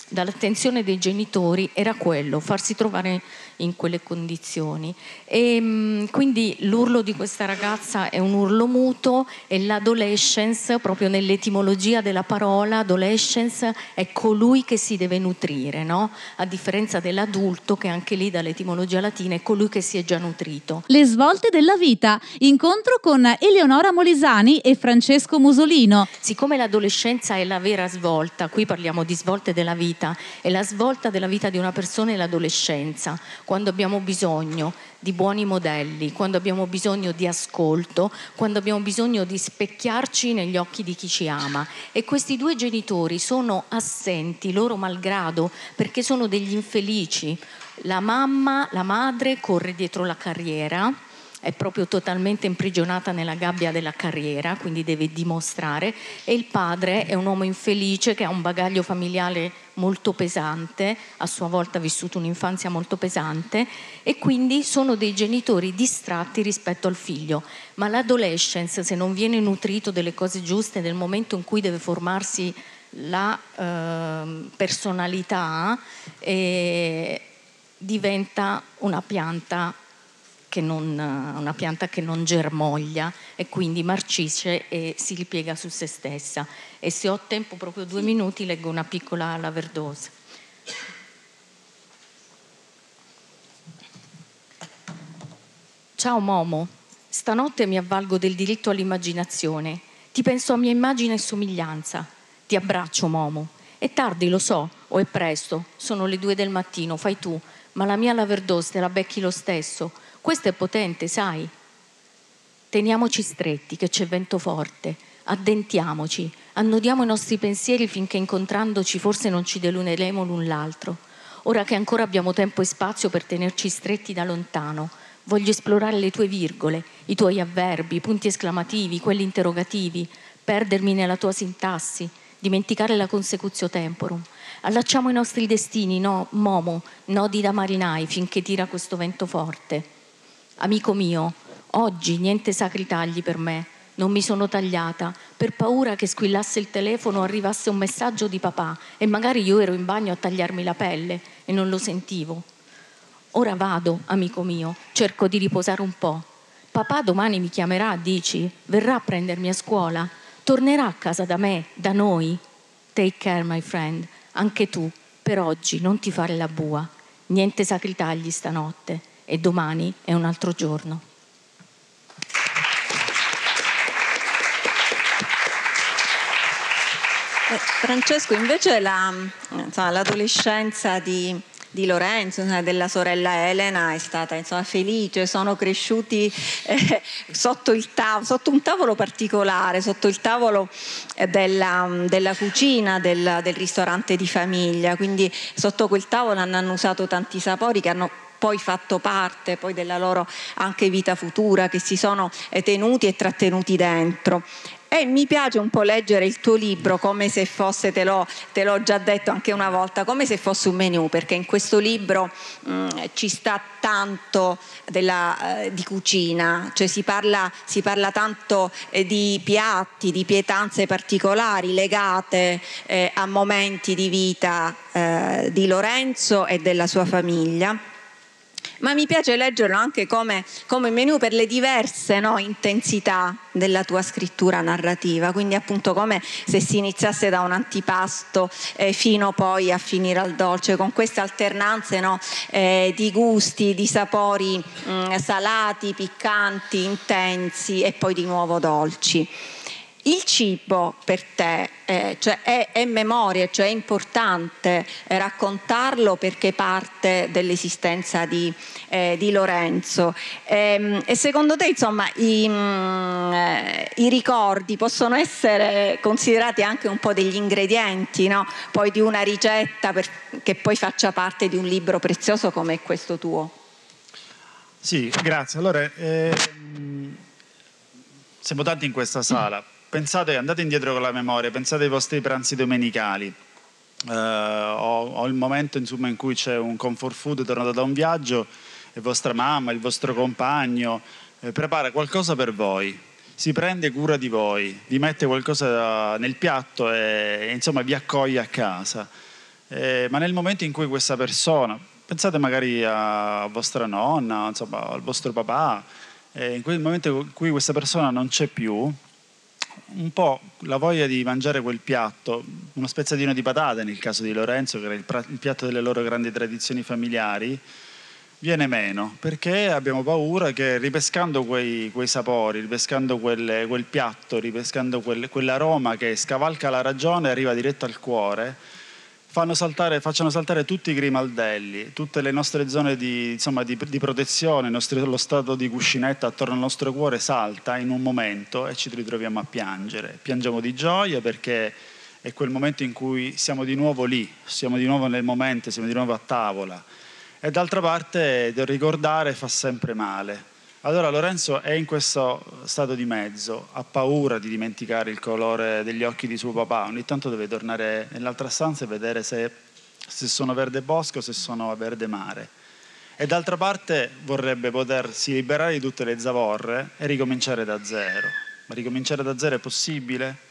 dall'attenzione dei genitori era quello, farsi trovare in quelle condizioni. E, mm, quindi l'urlo di questa ragazza è un urlo muto e l'adolescence, proprio nell'etimologia della parola, adolescence è colui che si deve nutrire, no? a differenza dell'adulto che anche lì dall'etimologia latina è colui che si è già nutrito. Le svolte della vita, incontro con Eleonora Molisani e Francesco Musolino. Siccome l'adolescenza è la vera svolta, qui parliamo di svolte della vita, è la svolta della vita di una persona è l'adolescenza quando abbiamo bisogno di buoni modelli, quando abbiamo bisogno di ascolto, quando abbiamo bisogno di specchiarci negli occhi di chi ci ama. E questi due genitori sono assenti, loro malgrado, perché sono degli infelici. La mamma, la madre corre dietro la carriera, è proprio totalmente imprigionata nella gabbia della carriera, quindi deve dimostrare, e il padre è un uomo infelice che ha un bagaglio familiare molto pesante, a sua volta ha vissuto un'infanzia molto pesante e quindi sono dei genitori distratti rispetto al figlio. Ma l'adolescence, se non viene nutrito delle cose giuste nel momento in cui deve formarsi la eh, personalità, eh, diventa una pianta non, una pianta che non germoglia e quindi marcisce e si ripiega su se stessa. E se ho tempo, proprio due minuti, leggo una piccola laverdosa. Ciao Momo, stanotte mi avvalgo del diritto all'immaginazione. Ti penso a mia immagine e somiglianza. Ti abbraccio, Momo. È tardi, lo so, o è presto, sono le due del mattino, fai tu, ma la mia laverdosa te la becchi lo stesso questo è potente, sai? Teniamoci stretti, che c'è vento forte, addentiamoci, annodiamo i nostri pensieri finché incontrandoci forse non ci deluneremo l'un l'altro. Ora che ancora abbiamo tempo e spazio per tenerci stretti da lontano, voglio esplorare le tue virgole, i tuoi avverbi, i punti esclamativi, quelli interrogativi, perdermi nella tua sintassi, dimenticare la consecutio temporum. Allacciamo i nostri destini, no, Momo, nodi da marinai finché tira questo vento forte. Amico mio, oggi niente sacri tagli per me. Non mi sono tagliata per paura che squillasse il telefono o arrivasse un messaggio di papà e magari io ero in bagno a tagliarmi la pelle e non lo sentivo. Ora vado, amico mio, cerco di riposare un po'. Papà domani mi chiamerà, dici? Verrà a prendermi a scuola? Tornerà a casa da me, da noi? Take care, my friend. Anche tu, per oggi, non ti fare la bua. Niente sacri tagli stanotte e domani è un altro giorno. Eh, Francesco, invece la, insomma, l'adolescenza di, di Lorenzo, della sorella Elena, è stata insomma, felice, sono cresciuti eh, sotto, tavolo, sotto, un tavolo particolare, sotto il tavolo eh, della, della cucina del, del, ristorante di famiglia, quindi sotto quel tavolo hanno usato tanti sapori che hanno poi fatto parte poi della loro anche vita futura, che si sono tenuti e trattenuti dentro. E mi piace un po' leggere il tuo libro come se fosse, te l'ho, te l'ho già detto anche una volta, come se fosse un menù, perché in questo libro mh, mm, ci sta tanto della, eh, di cucina, cioè si parla, si parla tanto eh, di piatti, di pietanze particolari legate eh, a momenti di vita eh, di Lorenzo e della sua famiglia ma mi piace leggerlo anche come, come menù per le diverse no, intensità della tua scrittura narrativa, quindi appunto come se si iniziasse da un antipasto eh, fino poi a finire al dolce, con queste alternanze no, eh, di gusti, di sapori mh, mm, salati, piccanti, intensi e poi di nuovo dolci. Il cibo per te eh, cioè è, è, memoria, cioè è importante eh, raccontarlo perché parte dell'esistenza di, eh, di Lorenzo. E, ehm, e, secondo te insomma i, mh, mm, eh, i, ricordi possono essere considerati anche un po' degli ingredienti no? poi di una ricetta per, che poi faccia parte di un libro prezioso come questo tuo? Sì, grazie. Allora, ehm, siamo tanti in questa sala pensate, andate indietro con la memoria, pensate ai vostri pranzi domenicali. Uh, o, o, il momento insomma, in cui c'è un comfort food tornato da un viaggio e vostra mamma, il vostro compagno eh, prepara qualcosa per voi, si prende cura di voi, vi mette qualcosa nel piatto e, e insomma vi accoglie a casa. Eh, ma nel momento in cui questa persona, pensate magari a vostra nonna, insomma, al vostro papà, eh, in quel momento in cui questa persona non c'è più, un po' la voglia di mangiare quel piatto, uno spezzatino di patate nel caso di Lorenzo, che era il, il piatto delle loro grandi tradizioni familiari, viene meno perché abbiamo paura che ripescando quei, quei sapori, ripescando quelle, quel piatto, ripescando quel, quell'aroma che scavalca la ragione e arriva diretto al cuore, saltare, facciano saltare tutti i grimaldelli, tutte le nostre zone di, insomma, di, di protezione, nostro, lo stato di cuscinetta attorno al nostro cuore salta in un momento e ci ritroviamo a piangere. Piangiamo di gioia perché è quel momento in cui siamo di nuovo lì, siamo di nuovo nel momento, siamo di nuovo a tavola. E d'altra parte ricordare fa sempre male allora Lorenzo è in questo stato di mezzo, ha paura di dimenticare il colore degli occhi di suo papà, ogni tanto deve tornare nell'altra stanza e vedere se, se sono verde bosco o se sono verde mare. E d'altra parte vorrebbe potersi liberare di tutte le zavorre e ricominciare da zero. Ma ricominciare da zero è possibile?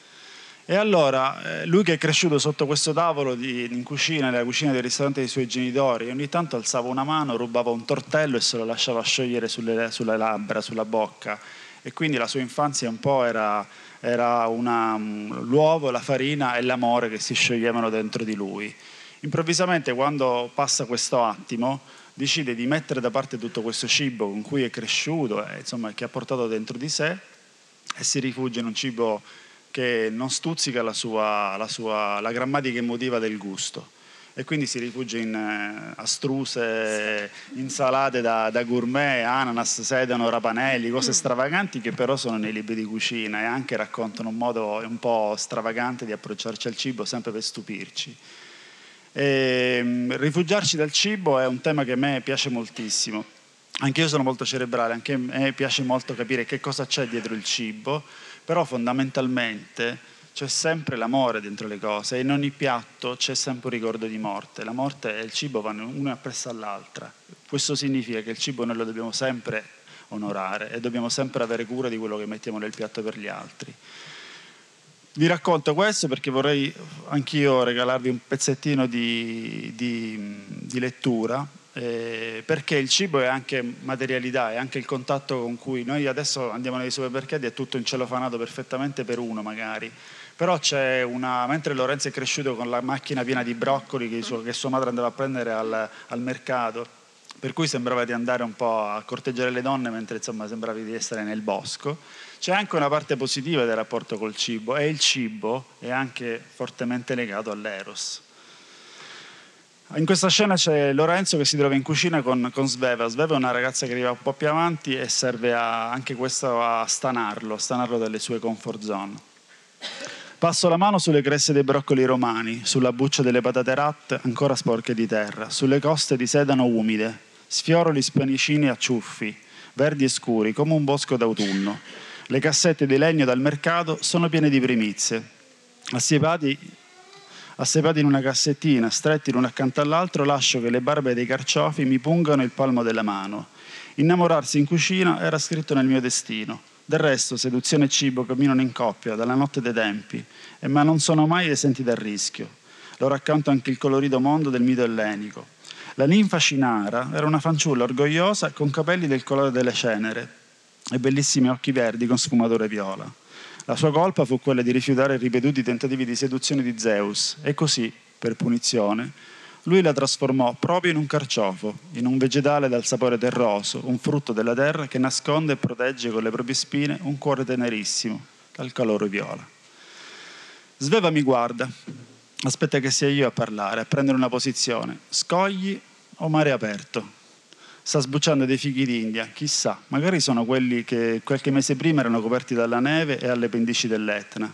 E allora eh, lui che è cresciuto sotto questo tavolo di, in cucina, nella cucina del ristorante dei suoi genitori, ogni tanto alzava una mano, rubava un tortello e se lo lasciava sciogliere sulle, sulle labbra, sulla bocca. E quindi la sua infanzia un po' era, era una, l'uovo, la farina e l'amore che si scioglievano dentro di lui. Improvvisamente quando passa questo attimo decide di mettere da parte tutto questo cibo con cui è cresciuto e insomma, che ha portato dentro di sé e si rifugia in un cibo che non stuzzica la, sua, la, sua, la grammatica emotiva del gusto e quindi si rifugia in eh, astruse, insalate da, da, gourmet, ananas, sedano, rapanelli, cose mm. stravaganti che però sono nei libri di cucina e anche raccontano un modo un po' stravagante di approcciarci al cibo sempre per stupirci. E, ehm, rifugiarci dal cibo è un tema che a me piace moltissimo. Anche io sono molto cerebrale, anche a me piace molto capire che cosa c'è dietro il cibo però fondamentalmente c'è sempre l'amore dentro le cose e in ogni piatto c'è sempre un ricordo di morte. La morte e il cibo vanno una appresso all'altra. Questo significa che il cibo noi lo dobbiamo sempre onorare e dobbiamo sempre avere cura di quello che mettiamo nel piatto per gli altri. Vi racconto questo perché vorrei anch'io regalarvi un pezzettino di, di, di lettura eh, perché il cibo è anche materialità, è anche il contatto con cui noi adesso andiamo nei supermercati, è tutto incelofanato perfettamente per uno magari, però c'è una, mentre Lorenzo è cresciuto con la macchina piena di broccoli che, suo, che sua madre andava a prendere al, al mercato, per cui sembrava di andare un po' a corteggiare le donne mentre insomma sembravi di essere nel bosco. C'è anche una parte positiva del rapporto col cibo e il cibo è anche fortemente legato all'eros. In questa scena c'è Lorenzo che si trova in cucina con, con, Sveva. Sveva è una ragazza che arriva un po' più avanti e serve a, anche questo a stanarlo, stanarlo dalle sue comfort zone. Passo la mano sulle creste dei broccoli romani, sulla buccia delle patate ratte ancora sporche di terra, sulle coste di sedano umide, sfioro gli spanicini a ciuffi, verdi e scuri come un bosco d'autunno. Le cassette di legno dal mercato sono piene di primizie. Assiepati Assepati in una cassettina, stretti l'uno accanto all'altro, lascio che le barbe dei carciofi mi pungano il palmo della mano. Innamorarsi in cucina era scritto nel mio destino. Del resto, seduzione e cibo camminano in coppia dalla notte dei tempi, ma non sono mai esenti dal rischio. Lo racconta anche il colorito mondo del mito ellenico. La ninfa Cinara era una fanciulla orgogliosa con capelli del colore delle cenere e bellissimi occhi verdi con sfumature viola. La sua colpa fu quella di rifiutare ripetuti tentativi di seduzione di Zeus e così, per punizione, lui la trasformò proprio in un carciofo, in un vegetale dal sapore terroso, un frutto della terra che nasconde e protegge con le proprie spine un cuore tenerissimo dal calore viola. Sveva mi guarda, aspetta che sia io a parlare, a prendere una posizione, scogli o mare aperto sta sbucciando dei fichi d'India, chissà, magari sono quelli che qualche mese prima erano coperti dalla neve e alle pendici dell'Etna.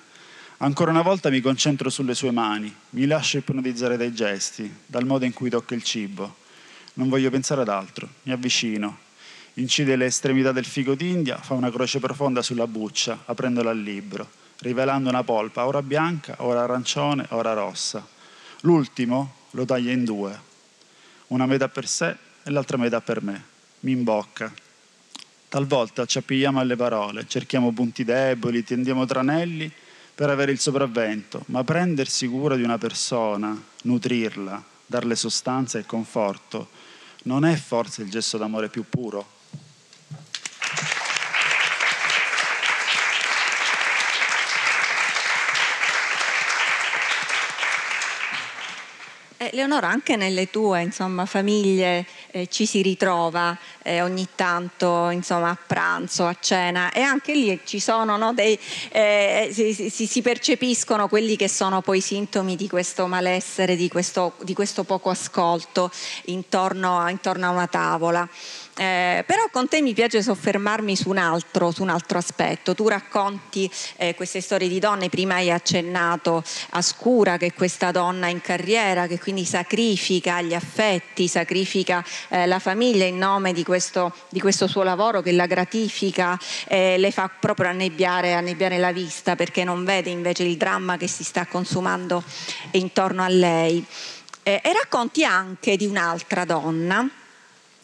Ancora una volta mi concentro sulle sue mani, mi lascio ipnotizzare dai gesti, dal modo in cui tocca il cibo. Non voglio pensare ad altro, mi avvicino. Incide le estremità del figo d'India, fa una croce profonda sulla buccia, aprendola al libro, rivelando una polpa ora bianca, ora arancione, ora rossa. L'ultimo lo taglia in due, una metà per sé e l'altra metà per me. Mi imbocca. Talvolta ci appigliamo alle parole, cerchiamo punti deboli, tendiamo tranelli per avere il sopravvento, ma prendersi cura di una persona, nutrirla, darle sostanza e conforto, non è forse il gesto d'amore più puro? Eh, Leonora, anche nelle tue insomma, famiglie eh, ci si ritrova eh, ogni tanto insomma, a pranzo, a cena e anche lì ci sono no, dei, eh, si, si, si, percepiscono quelli che sono poi i sintomi di questo malessere, di questo, di questo poco ascolto intorno, intorno a una tavola. Eh, però con te mi piace soffermarmi su un altro, su un altro aspetto. Tu racconti eh, queste storie di donne, prima hai accennato a Scura, che è questa donna in carriera, che quindi sacrifica gli affetti, sacrifica eh, la famiglia in nome di questo, di questo, suo lavoro che la gratifica, eh, le fa proprio annebbiare, annebbiare la vista perché non vede invece il dramma che si sta consumando intorno a lei. Eh, e racconti anche di un'altra donna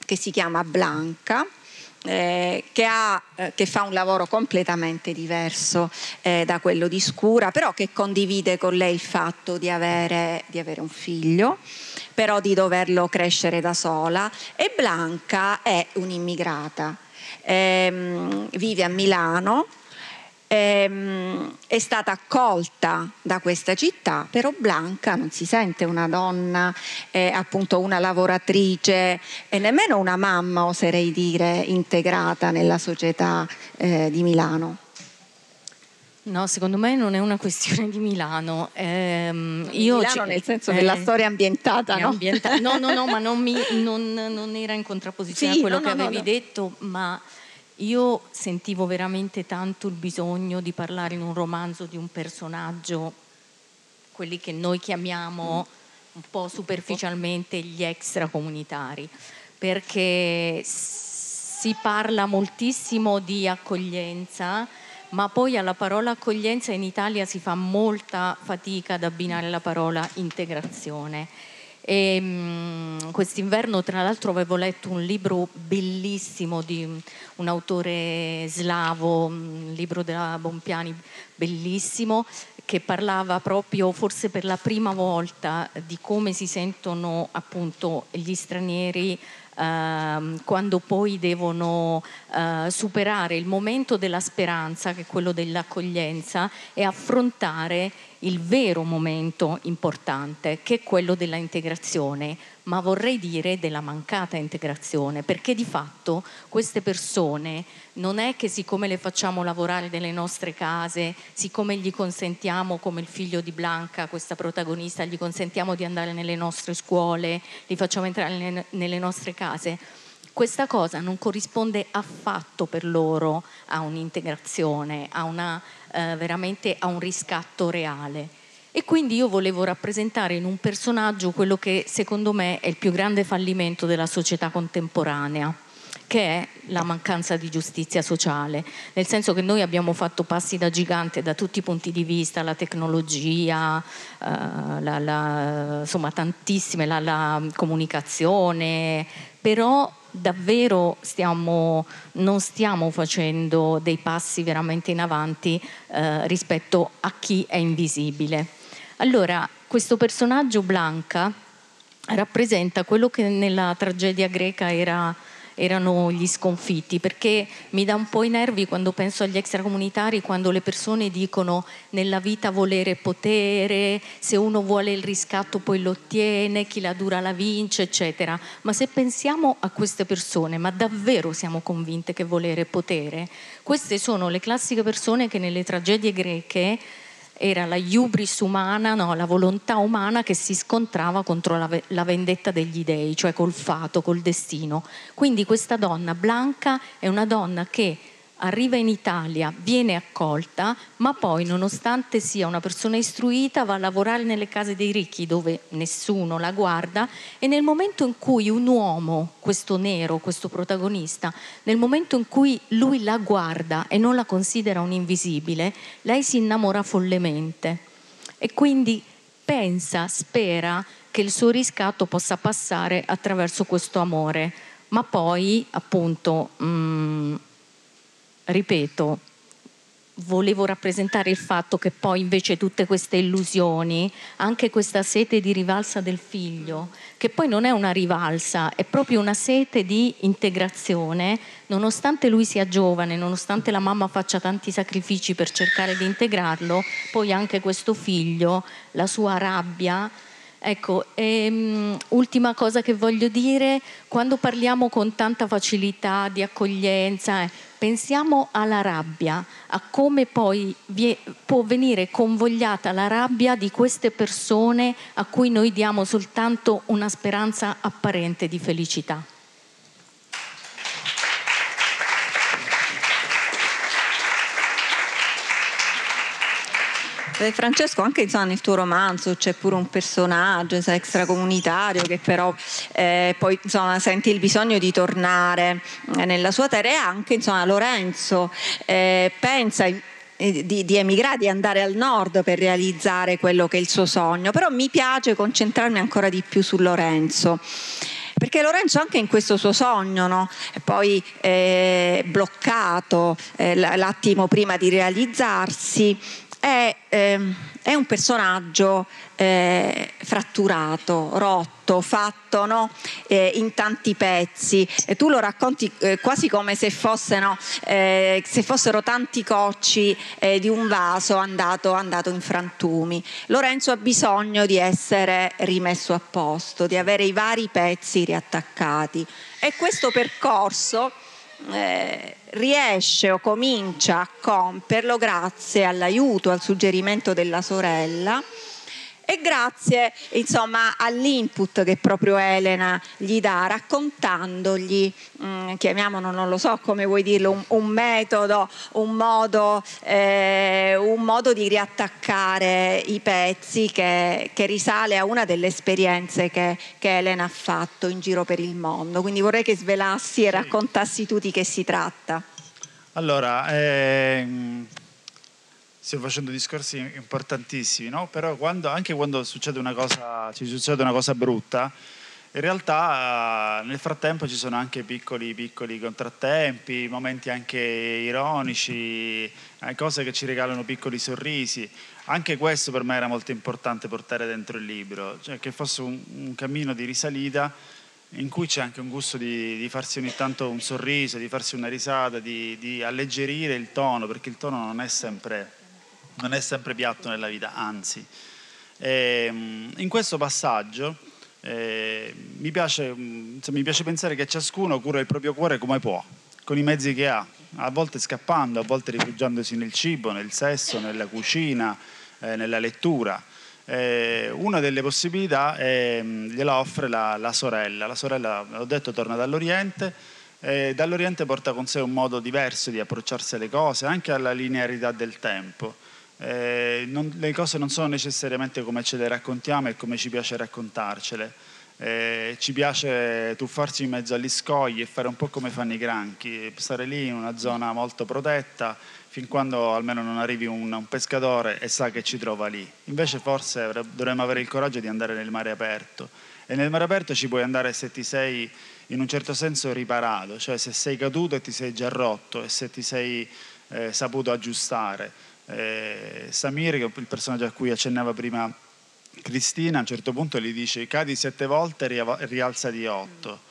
che si chiama Blanca. Eh, che, ha, eh, che, fa un lavoro completamente diverso eh, da quello di Scura, però che condivide con lei il fatto di avere, di avere un figlio, però di doverlo crescere da sola. E Blanca è un'immigrata, ehm, vive a Milano, ehm, è stata accolta da questa città, però Blanca non si sente una donna, eh, appunto una lavoratrice e nemmeno una mamma, oserei dire, integrata nella società eh, di Milano. No, secondo me non è una questione di Milano. Io Milano c- nel senso eh, della storia ambientata, no? Ambienta- no, no, no, ma non, mi, non, non era in contrapposizione sì, a quello no, che no, avevi detto, ma io sentivo veramente tanto il bisogno di parlare in un romanzo di un personaggio, quelli che noi chiamiamo un po' superficialmente gli extracomunitari, perché si parla moltissimo di accoglienza, ma poi alla parola accoglienza in Italia si fa molta fatica ad abbinare la parola integrazione e, um, quest'inverno, tra l'altro, avevo letto un libro bellissimo di un autore slavo, un libro della Bompiani, bellissimo, che parlava proprio, forse per la prima volta, di come si sentono appunto gli stranieri ehm, quando poi devono eh, superare il momento della speranza, che è quello dell'accoglienza, e affrontare il vero momento importante, che è quello della integrazione, ma vorrei dire della mancata integrazione, perché di fatto queste persone non è che siccome le facciamo lavorare nelle nostre case, siccome gli consentiamo, come il figlio di Blanca, questa protagonista, gli consentiamo di andare nelle nostre scuole, li facciamo entrare nelle nostre case, questa cosa non corrisponde affatto per loro a un'integrazione, a una eh, veramente a un riscatto reale. E quindi io volevo rappresentare in un personaggio quello che secondo me è il più grande fallimento della società contemporanea che è la mancanza di giustizia sociale, nel senso che noi abbiamo fatto passi da gigante da tutti i punti di vista, la tecnologia, eh, la, la, insomma tantissime, la, la comunicazione, però davvero stiamo, non stiamo facendo dei passi veramente in avanti eh, rispetto a chi è invisibile. Allora, questo personaggio Blanca rappresenta quello che nella tragedia greca era erano gli sconfitti, perché mi dà un po' i nervi quando penso agli extracomunitari, quando le persone dicono nella vita volere potere, se uno vuole il riscatto poi lo ottiene, chi la dura la vince, eccetera. Ma se pensiamo a queste persone, ma davvero siamo convinte che volere potere? Queste sono le classiche persone che nelle tragedie greche era la iubris umana, no, la volontà umana che si scontrava contro la, la, vendetta degli dei, cioè col fato, col destino. Quindi questa donna Blanca è una donna che arriva in Italia, viene accolta, ma poi nonostante sia una persona istruita va a lavorare nelle case dei ricchi dove nessuno la guarda e nel momento in cui un uomo, questo nero, questo protagonista, nel momento in cui lui la guarda e non la considera un invisibile, lei si innamora follemente. E quindi pensa, spera che il suo riscatto possa passare attraverso questo amore, ma poi appunto... Mh, mm, ripeto, volevo rappresentare il fatto che poi invece tutte queste illusioni, anche questa sete di rivalsa del figlio, che poi non è una rivalsa, è proprio una sete di integrazione, nonostante lui sia giovane, nonostante la mamma faccia tanti sacrifici per cercare di integrarlo, poi anche questo figlio, la sua rabbia, Ecco, ehm, ultima cosa che voglio dire, quando parliamo con tanta facilità di accoglienza, eh, pensiamo alla rabbia, a come poi vie, può venire convogliata la rabbia di queste persone a cui noi diamo soltanto una speranza apparente di felicità. Eh, Francesco, anche insomma, nel tuo romanzo c'è pure un personaggio insomma, extracomunitario che però eh, poi insomma, sente il bisogno di tornare eh, nella sua terra e anche insomma, Lorenzo eh, pensa eh, di, di, emigrare, di andare al nord per realizzare quello che è il suo sogno, però mi piace concentrarmi ancora di più su Lorenzo perché Lorenzo anche in questo suo sogno, no? poi eh, bloccato eh, l'attimo prima di realizzarsi, è, ehm, è un personaggio eh, fratturato, rotto, fatto no? eh, in tanti pezzi. E tu lo racconti eh, quasi come se, fosse, no? Eh, se, fossero tanti cocci eh, di un vaso andato, andato in frantumi. Lorenzo ha bisogno di essere rimesso a posto, di avere i vari pezzi riattaccati. E questo percorso eh, riesce o comincia a compierlo grazie all'aiuto, al suggerimento della sorella e grazie insomma, all'input che proprio Elena gli dà raccontandogli, mh, mm, chiamiamolo non lo so come vuoi dirlo, un, un metodo, un modo, eh, un modo, di riattaccare i pezzi che, che, risale a una delle esperienze che, che, Elena ha fatto in giro per il mondo. Quindi vorrei che svelassi e raccontassi tu di che si tratta. Allora, ehm stiamo facendo discorsi importantissimi, no? però quando, anche quando succede cosa, ci succede una cosa brutta, in realtà nel frattempo ci sono anche piccoli, piccoli contrattempi, momenti anche ironici, eh, cose che ci regalano piccoli sorrisi. Anche questo per me era molto importante portare dentro il libro, cioè che fosse un, un cammino di risalita in cui c'è anche un gusto di, di, farsi ogni tanto un sorriso, di farsi una risata, di, di alleggerire il tono, perché il tono non è sempre, non è sempre piatto nella vita, anzi. E, ehm, in questo passaggio eh, mi, piace, mi piace pensare che ciascuno cura il proprio cuore come può, con i mezzi che ha, a volte scappando, a volte rifugiandosi nel cibo, nel sesso, nella cucina, eh, nella lettura eh, una delle possibilità è, mm, gliela offre la, la, sorella. La sorella, l'ho detto, torna dall'Oriente e dall'Oriente porta con sé un modo diverso di approcciarsi alle cose, anche alla linearità del tempo. Eh, non, le cose non sono necessariamente come ce le raccontiamo e come ci piace raccontarcele. Eh, ci piace tuffarsi in mezzo agli scogli e fare un po' come fanno i granchi, stare lì in una zona molto protetta fin quando almeno non arrivi un, un, pescatore e sa che ci trova lì. Invece forse dovremmo avere il coraggio di andare nel mare aperto e nel mare aperto ci puoi andare se ti sei in un certo senso riparato, cioè se sei caduto e ti sei già rotto e se ti sei eh, saputo aggiustare. Eh, Samir, che è il personaggio a cui accennava prima Cristina, a un certo punto gli dice cadi sette volte e rialza di otto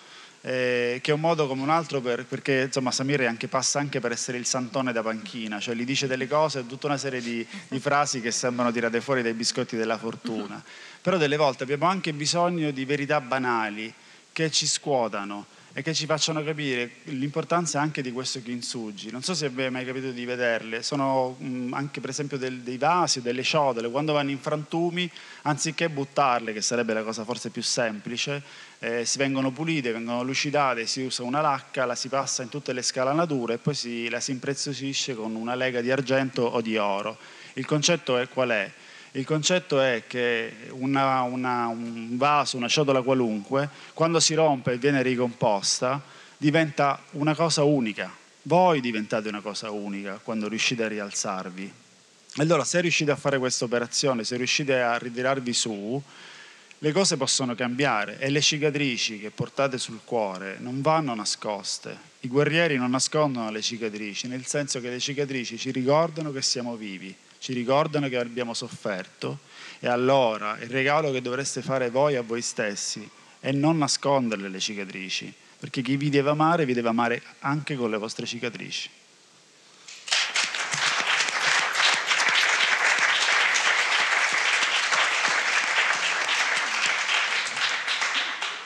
eh, che è un modo come un altro per, perché insomma Samir anche, passa anche per essere il santone da panchina, cioè gli dice delle cose, tutta una serie di, di frasi che sembrano tirate fuori dai biscotti della fortuna, però delle volte abbiamo anche bisogno di verità banali che ci scuotano e che ci facciano capire l'importanza anche di questo kintsugi. Non so se è mai capito di vederle, sono mh, anche per esempio del, dei vasi delle ciotole, quando vanno in frantumi, anziché buttarle, che sarebbe la cosa forse più semplice, eh, si vengono pulite, vengono lucidate, si usa una lacca, la si passa in tutte le scalanature e poi si, la si impreziosisce con una lega di argento o di oro. Il concetto è qual è? Il concetto è che una, una, un vaso, una ciotola qualunque, quando si rompe e viene ricomposta, diventa una cosa unica. Voi diventate una cosa unica quando riuscite a rialzarvi. Allora, se riuscite a fare questa operazione, se riuscite a ritirarvi su, le cose possono cambiare e le cicatrici che portate sul cuore non vanno nascoste. I guerrieri non nascondono le cicatrici, nel senso che le cicatrici ci ricordano che siamo vivi ci ricordano che abbiamo sofferto e allora il regalo che dovreste fare voi a voi stessi è non nasconderle le cicatrici, perché chi vi deve amare vi deve amare anche con le vostre cicatrici.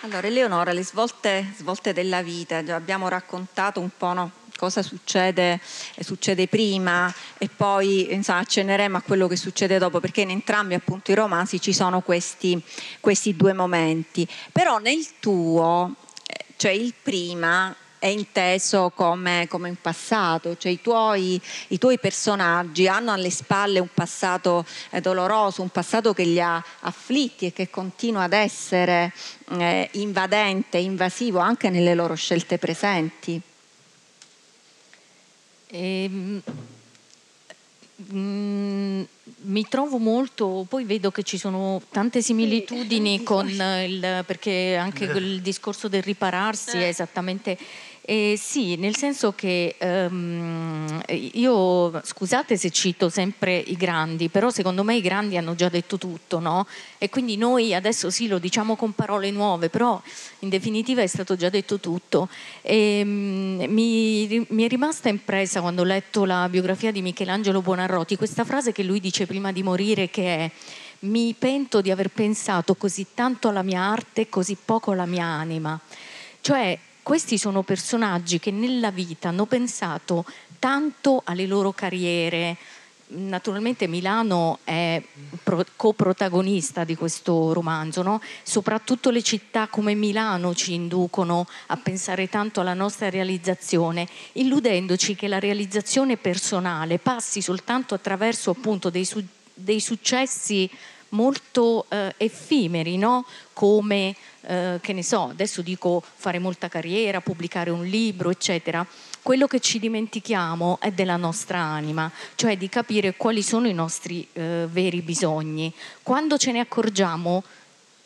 Allora, Eleonora, le svolte, svolte della vita, abbiamo raccontato un po' no? Cosa succede, eh, succede prima e poi insomma, accenneremo a quello che succede dopo, perché in entrambi appunto i romanzi ci sono questi, questi due momenti. Però nel tuo, eh, cioè il prima, è inteso come, come in passato, cioè i tuoi, i tuoi, personaggi hanno alle spalle un passato eh, doloroso, un passato che li ha afflitti e che continua ad essere eh, invadente, invasivo anche nelle loro scelte presenti. Ehm, mh, mm, mi trovo molto, poi vedo che ci sono tante similitudini sì. con il, perché anche il discorso del ripararsi è esattamente eh, sì, nel senso che um, io, scusate se cito sempre i grandi, però secondo me i grandi hanno già detto tutto, no? E quindi noi adesso sì lo diciamo con parole nuove, però in definitiva è stato già detto tutto. E, um, mi, mi, è rimasta impressa quando ho letto la biografia di Michelangelo Buonarroti questa frase che lui dice prima di morire che è mi pento di aver pensato così tanto alla mia arte e così poco alla mia anima. Cioè questi sono personaggi che nella vita hanno pensato tanto alle loro carriere. Naturalmente Milano è coprotagonista di questo romanzo, no? soprattutto le città come Milano ci inducono a pensare tanto alla nostra realizzazione, illudendoci che la realizzazione personale passi soltanto attraverso appunto dei, su- dei successi molto eh, effimeri, no? come eh, che ne so, adesso dico fare molta carriera, pubblicare un libro, eccetera. Quello che ci dimentichiamo è della nostra anima, cioè di capire quali sono i nostri eh, veri bisogni. Quando ce ne accorgiamo,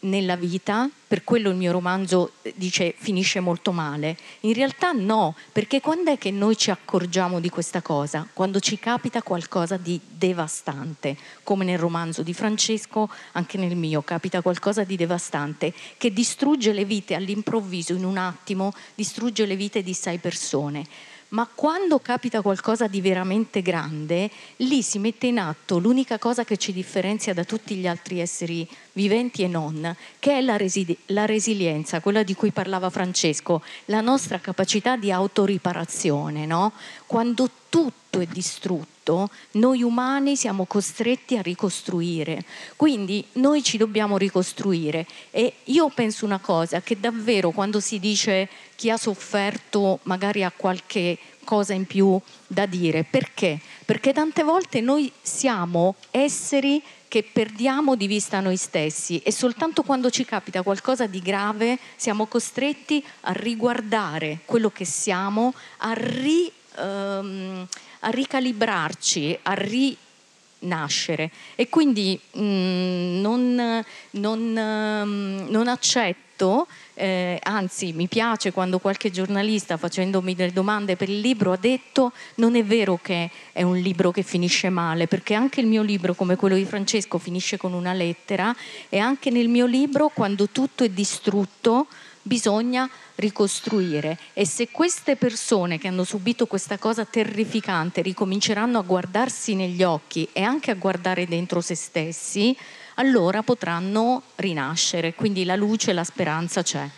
nella vita, per quello il mio romanzo eh, dice finisce molto male. In realtà no, perché quando è che noi ci accorgiamo di questa cosa? Quando ci capita qualcosa di devastante, come nel romanzo di Francesco, anche nel mio capita qualcosa di devastante che distrugge le vite all'improvviso, in un attimo, distrugge le vite di sei persone ma quando capita qualcosa di veramente grande, lì si mette in atto l'unica cosa che ci differenzia da tutti gli altri esseri viventi e non, che è la, resi- la resilienza, quella di cui parlava Francesco, la nostra capacità di autoriparazione. No? Quando tutto è distrutto, noi umani siamo costretti a ricostruire. Quindi noi ci dobbiamo ricostruire. E io penso una cosa, che davvero quando si dice chi ha sofferto magari ha qualche cosa in più da dire. Perché? Perché tante volte noi siamo esseri che perdiamo di vista noi stessi e soltanto quando ci capita qualcosa di grave siamo costretti a riguardare quello che siamo, a, ri, um, a ricalibrarci, a rinascere. E quindi mm, non, non, um, non accetto eh, anzi mi piace quando qualche giornalista facendomi delle domande per il libro ha detto non è vero che è un libro che finisce male, perché anche il mio libro come quello di Francesco finisce con una lettera e anche nel mio libro quando tutto è distrutto bisogna ricostruire e se queste persone che hanno subito questa cosa terrificante ricominceranno a guardarsi negli occhi e anche a guardare dentro se stessi, allora potranno rinascere, quindi la luce e la speranza c'è.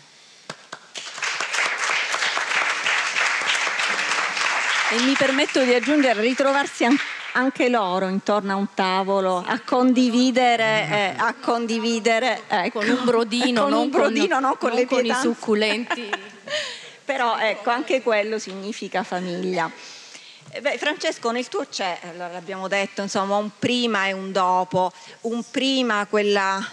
E mi permetto di aggiungere, ritrovarsi anche loro intorno a un tavolo a condividere, eh, a condividere ecco, con un brodino, con non, un brodino con, non con, non le con i succulenti. Però ecco, anche quello significa famiglia. Eh, beh, Francesco, nel tuo c'è, l'abbiamo detto, insomma, un prima e un dopo, un prima quella,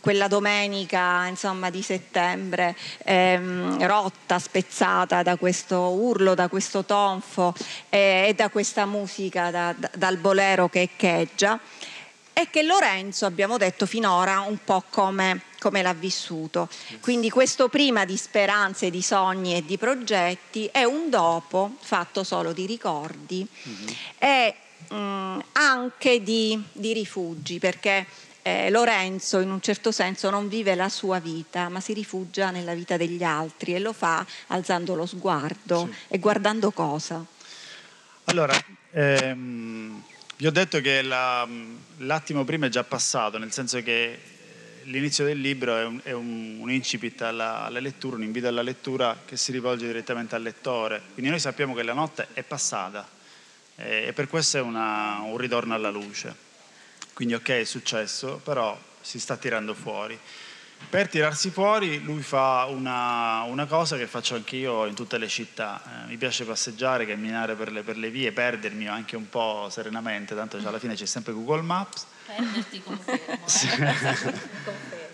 quella domenica insomma, di settembre ehm, rotta, spezzata da questo urlo, da questo tonfo eh, e da questa musica, da, da, dal bolero che echeggia e che Lorenzo, abbiamo detto finora, un po' come, come, l'ha vissuto. Quindi questo prima di speranze, di sogni e di progetti è un dopo fatto solo di ricordi mm-hmm. e mh, mm, anche di, di, rifugi, perché eh, Lorenzo in un certo senso non vive la sua vita, ma si rifugia nella vita degli altri e lo fa alzando lo sguardo sì. e guardando cosa. Allora, ehm vi ho detto che la, l'attimo prima è già passato, nel senso che eh, l'inizio del libro è un, è un, un incipit alla, alla, lettura, un invito alla lettura che si rivolge direttamente al lettore. Quindi noi sappiamo che la notte è passata eh, e per questo è una, un ritorno alla luce. Quindi ok, è successo, però si sta tirando fuori. Per tirarsi fuori lui fa una, una, cosa che faccio anch'io in tutte le città. Eh, mi piace passeggiare, camminare per le, per le, vie, perdermi anche un po' serenamente, tanto alla fine c'è sempre Google Maps. Perderti confermo. sì.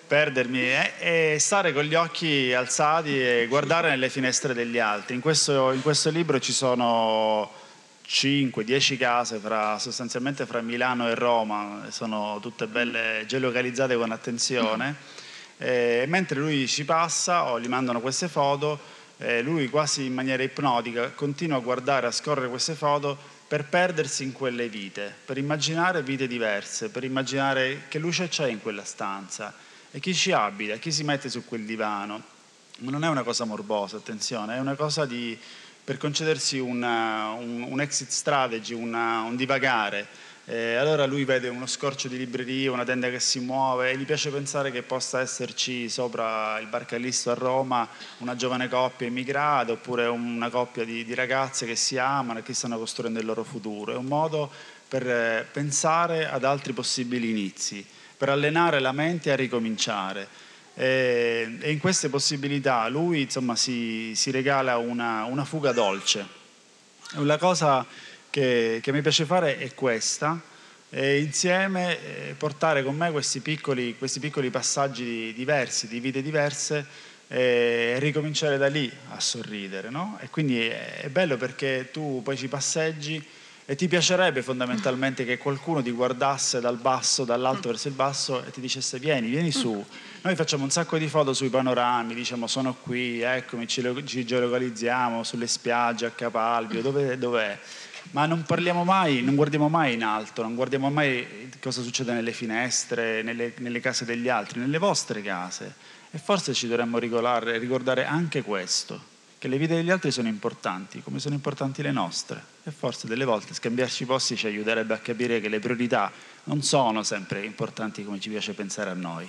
Perdermi eh, e stare con gli occhi alzati e guardare nelle finestre degli altri. In questo, in questo libro ci sono 5-10 case fra, sostanzialmente fra Milano e Roma, sono tutte belle geolocalizzate con attenzione eh, mentre lui ci passa o gli mandano queste foto, lui quasi in maniera ipnotica continua a guardare, a scorrere queste foto per perdersi in quelle vite, per immaginare vite diverse, per immaginare che luce c'è in quella stanza e chi ci abita, chi si mette su quel divano. Ma non è una cosa morbosa, attenzione, è una cosa di, per concedersi una, un, un, exit strategy, una, un divagare eh, allora lui vede uno scorcio di libreria, una tenda che si muove e gli piace pensare che possa esserci sopra il Barcallisto a Roma una giovane coppia immigrata oppure una coppia di, di ragazze che si amano e che stanno costruendo il loro futuro. È un modo per eh, pensare ad altri possibili inizi, per allenare la mente a ricominciare. E, e in queste possibilità lui insomma, si, si regala una, una fuga dolce. È una cosa che, che mi piace fare è questa, e insieme eh, portare con me questi piccoli, questi piccoli passaggi diversi, di vite diverse e ricominciare da lì a sorridere. No? E quindi è bello perché tu poi ci passeggi E ti piacerebbe fondamentalmente che qualcuno ti guardasse dal basso, dall'alto verso il basso e ti dicesse vieni, vieni su. Noi facciamo un sacco di foto sui panorami, diciamo sono qui, eccomi, ci, ci geolocalizziamo sulle spiagge a Capalbio, dove, dov'è? Ma non parliamo mai, non guardiamo mai in alto, non guardiamo mai cosa succede nelle finestre, nelle, nelle case degli altri, nelle vostre case. E forse ci dovremmo ricordare anche questo che le vite degli altri sono importanti, come sono importanti le nostre. E forse delle volte scambiarci posti ci aiuterebbe a capire che le priorità non sono sempre importanti come ci piace pensare a noi.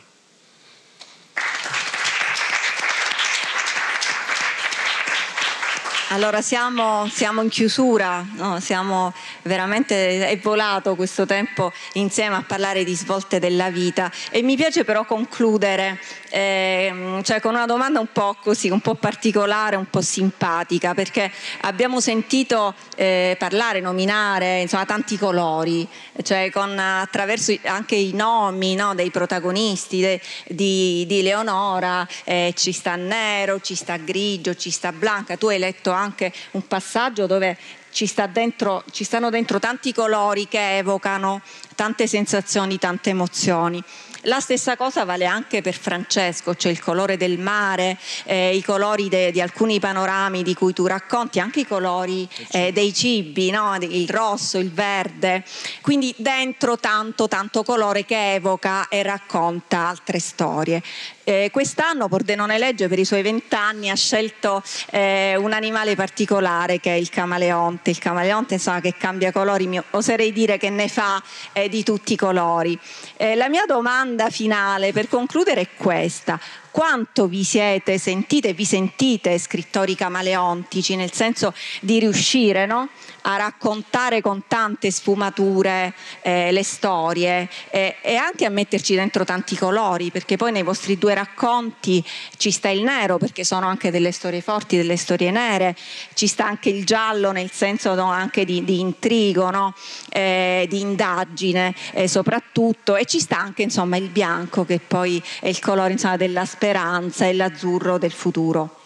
Allora siamo, siamo in chiusura, no? siamo veramente, è volato questo tempo insieme a parlare di svolte della vita e mi piace però concludere eh, cioè con una domanda un po' così, un po' particolare, un po' simpatica, perché abbiamo sentito eh, parlare, nominare insomma, tanti colori, cioè con, attraverso anche i nomi no, dei protagonisti de, di, di, Leonora, eh, ci sta nero, ci sta grigio, ci sta blanca, tu hai letto anche un passaggio dove ci, sta dentro, ci stanno dentro tanti colori che evocano tante sensazioni, tante emozioni. La stessa cosa vale anche per Francesco, cioè il colore del mare, eh, i colori de, di alcuni panorami di cui tu racconti, anche i colori eh, dei cibi, no? il rosso, il verde. Quindi dentro tanto, tanto colore che evoca e racconta altre storie. Eh, quest'anno Pordenone Legge per i suoi vent'anni ha scelto eh, un animale particolare che è il camaleonte. Il camaleonte insomma, che cambia colori, mio, oserei dire che ne fa eh, di tutti i colori. Eh, la mia domanda finale per concludere è questa quanto vi siete sentite, vi sentite scrittori camaleontici, nel senso di riuscire no? a raccontare con tante sfumature eh, le storie eh, e anche a metterci dentro tanti colori, perché poi nei vostri due racconti ci sta il nero, perché sono anche delle storie forti, delle storie nere, ci sta anche il giallo nel senso no, anche di, di intrigo, no? eh, di indagine eh, soprattutto, e ci sta anche insomma il bianco che poi è il colore insomma, della speranza speranza e l'azzurro del futuro.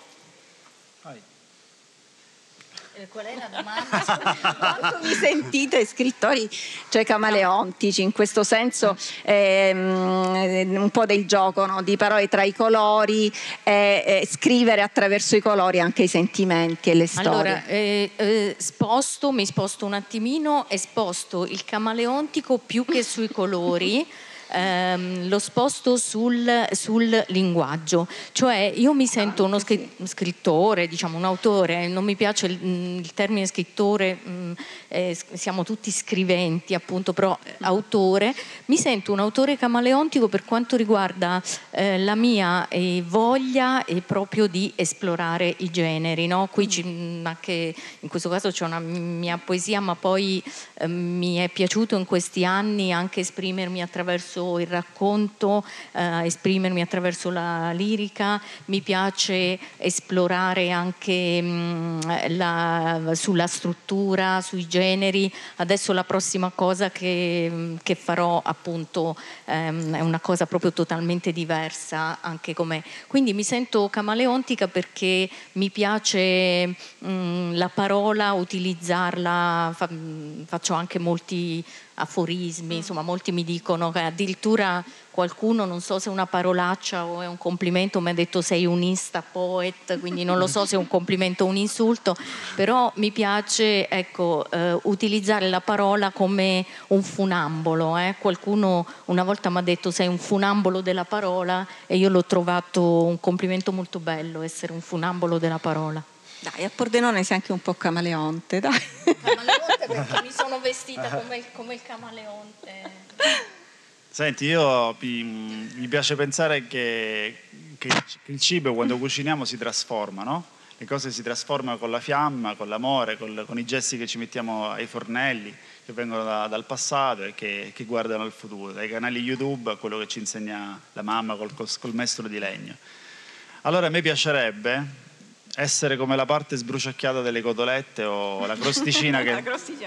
Eh, qual è la domanda? Quanto vi sentite scrittori, cioè camaleontici, in questo senso ehm, un po' del gioco no? di parole tra i colori e, e, scrivere attraverso i colori anche i sentimenti e le storie. Allora, eh, eh, sposto, mi sposto un attimino e sposto il camaleontico più che sui colori ehm, lo sposto sul, sul, linguaggio, cioè io mi sento uno scrittore, diciamo un autore, non mi piace il, il termine scrittore, mh, mm, eh, siamo tutti scriventi appunto, però eh, autore, mi sento un autore camaleontico per quanto riguarda eh, la mia eh, voglia proprio di esplorare i generi, no? qui c- mm, anche in questo caso c'è una mia poesia ma poi eh, mi è piaciuto in questi anni anche esprimermi attraverso attraverso il racconto, eh, esprimermi attraverso la lirica, mi piace esplorare anche mh, mm, la, sulla struttura, sui generi. Adesso la prossima cosa che, mm, che farò appunto ehm, è una cosa proprio totalmente diversa anche come. Quindi mi sento camaleontica perché mi piace mh, mm, la parola, utilizzarla, fa, faccio anche molti aforismi, insomma molti mi dicono che addirittura qualcuno, non so se è una parolaccia o è un complimento, mi ha detto sei un insta poet, quindi non lo so se è un complimento o un insulto, però mi piace ecco, eh, utilizzare la parola come un funambolo. Eh. Qualcuno una volta mi ha detto sei un funambolo della parola e io l'ho trovato un complimento molto bello, essere un funambolo della parola. Dai, a Pordenone sei anche un po' camaleonte, dai. Camaleonte perché mi sono vestita come il, come il camaleonte. Senti, io mi, mi piace pensare che, che, il cibo quando cuciniamo si trasforma, no? Le cose si trasformano con la fiamma, con l'amore, con, con i gesti che ci mettiamo ai fornelli, che vengono da, dal passato e che, che, guardano al futuro, dai canali YouTube a quello che ci insegna la mamma col, col mestolo di legno. Allora a me piacerebbe essere come la parte sbruciacchiata delle cotolette o la crosticina che,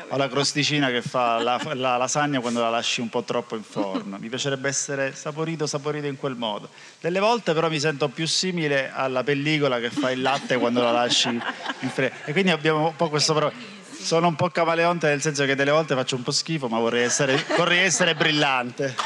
la, la crosticina che fa la, la, lasagna quando la lasci un po' troppo in forno. Mi piacerebbe essere saporito, saporito in quel modo. Delle volte però mi sento più simile alla pellicola che fa il latte quando la lasci in freddo. E quindi abbiamo un po' questo problema sono un po' camaleonte nel senso che delle volte faccio un po' schifo, ma vorrei essere, vorrei essere brillante.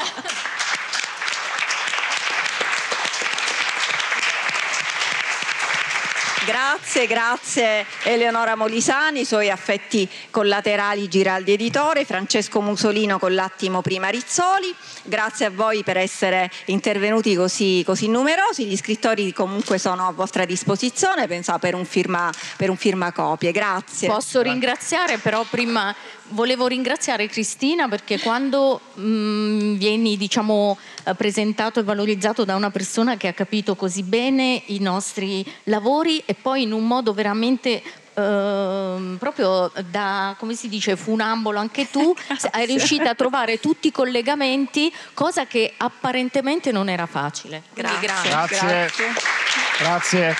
Grazie, grazie Eleonora Molisani, suoi affetti collaterali Giraldi Editore, Francesco Musolino con l'attimo prima Rizzoli. Grazie a voi per essere intervenuti così, così numerosi. Gli scrittori comunque sono a vostra disposizione, penso per un, firma, per un firmacopie. Grazie. Posso ringraziare però prima volevo ringraziare Cristina perché quando mh, mm, vieni diciamo, eh, presentato e valorizzato da una persona che ha capito così bene i nostri lavori e poi in un modo veramente Uh, proprio da, come si dice, funambolo anche tu, hai riuscito a trovare tutti i collegamenti, cosa che apparentemente non era facile. Grazie. Grazie. grazie. grazie.